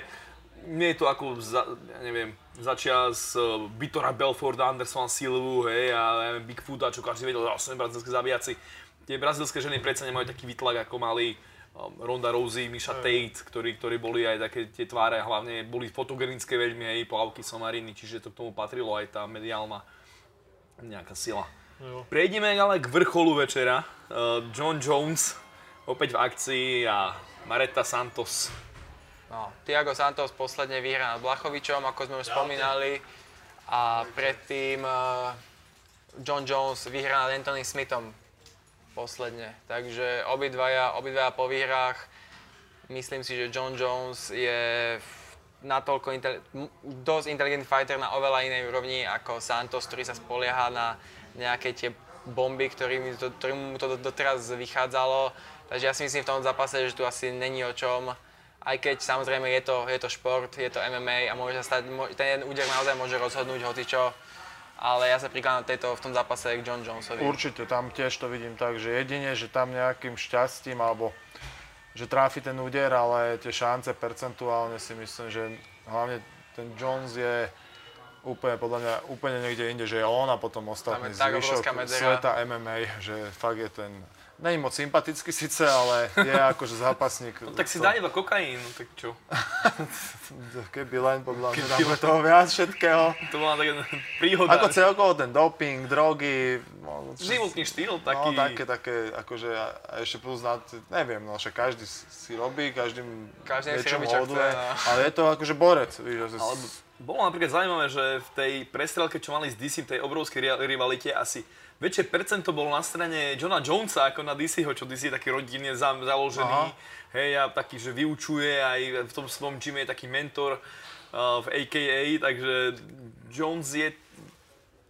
nie je to ako, za, ja neviem, začias uh, Vitora Belforda, Andersona Silvu, hej, a neviem, Bigfoota, čo každý vedel, že sú brazilské zabijaci. Tie brazilské ženy predsa nemajú taký výtlak, ako mali Ronda Rousey, Misha Tate, ktorí, ktorí boli aj také tie tváre, hlavne boli fotogenické veľmi, hej, plavky, somariny, čiže to k tomu patrilo aj tá mediálna nejaká sila. Prejdeme ale k vrcholu večera. Uh, John Jones opäť v akcii a Mareta Santos. No, Tiago Santos posledne vyhrá nad Blachovičom, ako sme už spomínali. A predtým uh, John Jones vyhrá nad Anthony Smithom posledne. Takže obidvaja, obidvaja po výhrách. Myslím si, že John Jones je natoľko intel- m- dosť inteligentný fighter na oveľa inej úrovni ako Santos, ktorý sa spolieha na nejaké tie bomby, ktorými to, ktorým mu to do- doteraz vychádzalo. Takže ja si myslím v tom zápase, že tu asi není o čom. Aj keď samozrejme je to, je to šport, je to MMA a môže sa stať, ten jeden úder naozaj môže rozhodnúť hocičo. Ale ja sa prikladám tejto, v tom zápase k John Jonesovi. Určite, tam tiež to vidím tak, že jedine, že tam nejakým šťastím alebo že tráfi ten úder, ale tie šance percentuálne si myslím, že hlavne ten Jones je úplne, podľa mňa, úplne niekde inde, že je on a potom ostatný zvyšok sveta MMA, že fakt je ten, není moc sympatický síce, ale je akože zápasník. No, tak si to- dá iba kokain, no tak čo? Keby len podľa mňa, dáme toho viac všetkého. To bola taká príhoda. Ako celkovo ten doping, drogy, no, Životný štýl No, taký. také, také, akože, a ešte plus na, neviem, no však každý si robí, každý Každý niečo hoduje, no. ale je to akože borec, víš, Alebo Bolo napríklad zaujímavé, že v tej prestrelke, čo mali s DC, v tej obrovskej ri- rivalite, asi väčšie percento bolo na strane Johna Jonesa ako na DCho, čo DC je taký rodinne za- založený. Aha. Hej, a taký, že vyučuje aj v tom svojom gyme je taký mentor uh, v AKA, takže Jones je,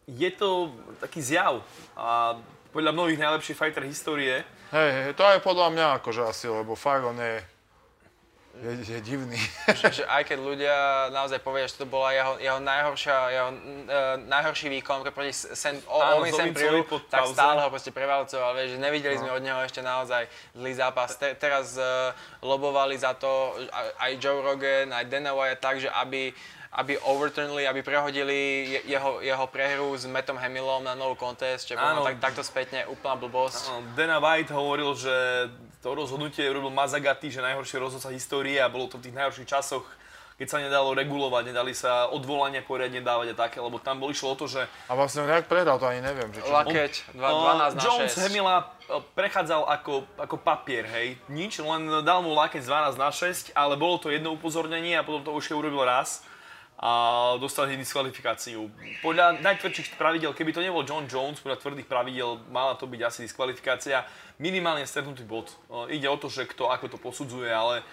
je to taký zjav a podľa mnohých najlepší fighter histórie. Hej, hej, to aj podľa mňa akože asi, lebo fakt on je, je, je divný. že, že aj keď ľudia naozaj povedia, že to bola jeho, jeho najhoršia, jeho uh, najhorší výkon proti Sen, Áno, Zovincovi Sempriu, tak stále ho proste prevalcoval, vieš, že nevideli sme od neho ešte naozaj zlý zápas. Te, teraz uh, lobovali za to aj, aj Joe Rogan, aj Dana White tak, že aby aby overturnli, aby prehodili je- jeho, jeho prehru s Mattom Hamillom na no contest, čo Áno. bolo tak, takto spätne úplná blbosť. Áno, Dana White hovoril, že to rozhodnutie urobil Mazagati, že najhoršie rozhodca histórie a bolo to v tých najhorších časoch, keď sa nedalo regulovať, nedali sa odvolania poriadne dávať a také, lebo tam bolo išlo o to, že A vlastne on jak prehral, to ani neviem. Že či... Lakeť, dva- Uh, 12 na Jones 6. Hemila uh, prechádzal ako, ako papier, hej. Nič, len dal mu lakeť z 12 na 6, ale bolo to jedno upozornenie a potom to už urobil raz a dostal hneď diskvalifikáciu. Podľa najtvrdších pravidel, keby to nebol John Jones, podľa tvrdých pravidel mala to byť asi diskvalifikácia, minimálne stretnutý bod. Uh, ide o to, že kto ako to posudzuje, ale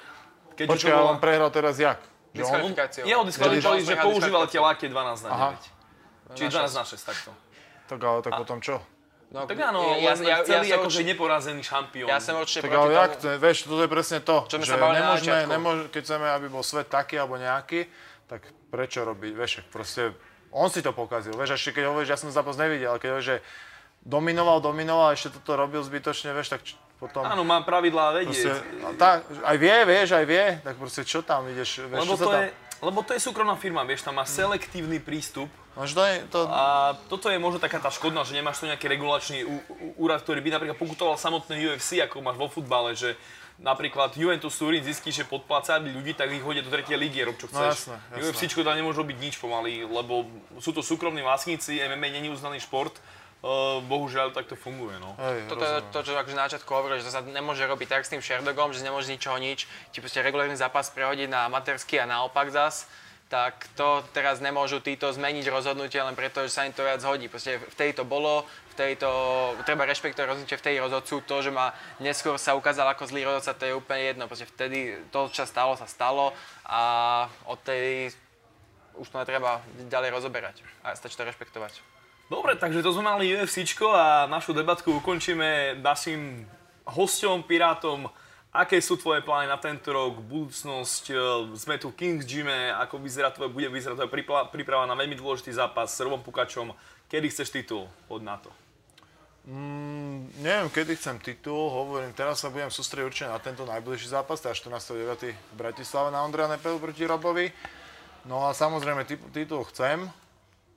keďže Počkaj, ale bola... on prehral teraz jak? Že on... Diskvalifikáciou. Jeho diskvalifikovali, že Jones používal tie lakie 12 na Aha. 9. Čiže 12 na 6 takto. Tak ale tak potom čo? No, Tak áno, ja, ja, ja, celý som akože určite- neporazený šampión. ja som určite Tak proti ale jak tomu. vieš, toto je presne to, Čo že sa nemôžeme, nemôž, keď chceme, aby bol svet taký alebo nejaký, tak prečo robiť, vieš, proste on si to pokazil, vieš, ešte keď hovoríš, ja som zápas nevidel, ale keď hovoríš, že dominoval, dominoval a ešte toto robil zbytočne, vieš, tak potom... Áno, mám pravidlá proste, vedieť. a tak, aj vie, vieš, aj vie, tak proste čo tam ideš, vieš, Lebo čo to, tam... je, lebo to je súkromná firma, vieš, tam má selektívny prístup No, to je, to, a toto je možno taká tá škodná, že nemáš tu nejaký regulačný úrad, ktorý by napríklad pokutoval samotné UFC, ako máš vo futbale, že napríklad Juventus Turín zistí, že podplácali ľudí, tak ich hodia do tretej ligy, rob čo No chceš. jasné, jasné. UFC tam nemôže robiť nič pomaly, lebo sú to súkromní vlastníci, MMA není uznaný šport, uh, bohužiaľ tak to funguje, no. hej, Toto je to, čo akože na začiatku hovoril, že to sa nemôže robiť tak s tým Sherdogom, že nemôže ničoho nič, ti proste regulárny zápas prehodiť na amatérsky a naopak zas, tak to teraz nemôžu títo zmeniť rozhodnutie len preto, že sa im to viac hodí. Proste v tejto bolo, v tejto, treba rešpektovať rozhodnutie v tej rozhodcu, to, že ma neskôr sa ukázal ako zlý rozhodca, to je úplne jedno. Proste vtedy to, čo stalo, sa stalo a od tej už to netreba ďalej rozoberať a stačí to rešpektovať. Dobre, takže to sme mali UFCčko a našu debatku ukončíme našim hosťom, Pirátom. Aké sú tvoje plány na tento rok, budúcnosť? e, Sme tu v Kings Gyme, ako vyzerá tvoje, bude vyzerať tvoja príprava na veľmi dôležitý zápas s Robom Pukačom. Kedy chceš titul? Od na to. Mm, neviem, kedy chcem titul, hovorím, teraz sa budem sústrediť určite na tento najbližší zápas, teda 14.9. v Bratislave na Ondreja Nepelu proti Robovi. No a samozrejme tit- titul chcem,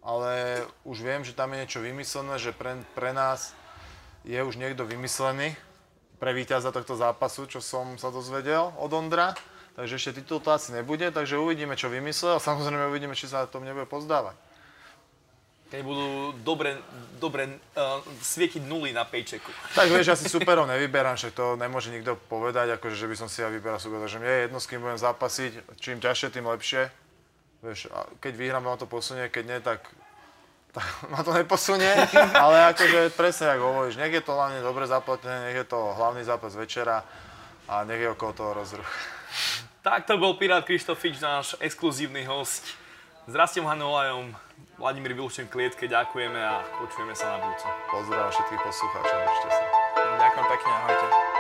ale už viem, že tam je niečo vymyslené, že pre, pre nás je už niekto vymyslený pre víťaza tohto zápasu, čo som sa dozvedel od Ondra. Takže ešte titul to asi nebude, takže uvidíme, čo vymyslel a samozrejme uvidíme, či sa tom nebude pozdávať. Keď budú dobre, dobre uh, svietiť nuly na paychecku. Tak vieš, ja si superov nevyberám, však to nemôže nikto povedať, akože, že by som si ja vyberal super. Takže mne je jedno, s kým budem zápasiť, čím ťažšie, tým lepšie. Vieš, keď vyhrám, ma to posunie, keď nie, tak ma to neposunie. Ale akože presne, ako hovoríš, nech je to hlavne dobre zaplatené, nech je to hlavný zápas večera a nech je okolo toho rozruch. Tak to bol Pirát Krištofič, náš exkluzívny host. S Rastom Hanolajom, Vladimír Vilčem Klietke, ďakujeme a počujeme sa na budúce. Pozdravujem všetkých poslucháčov, držte sa. Ďakujem pekne, ahojte.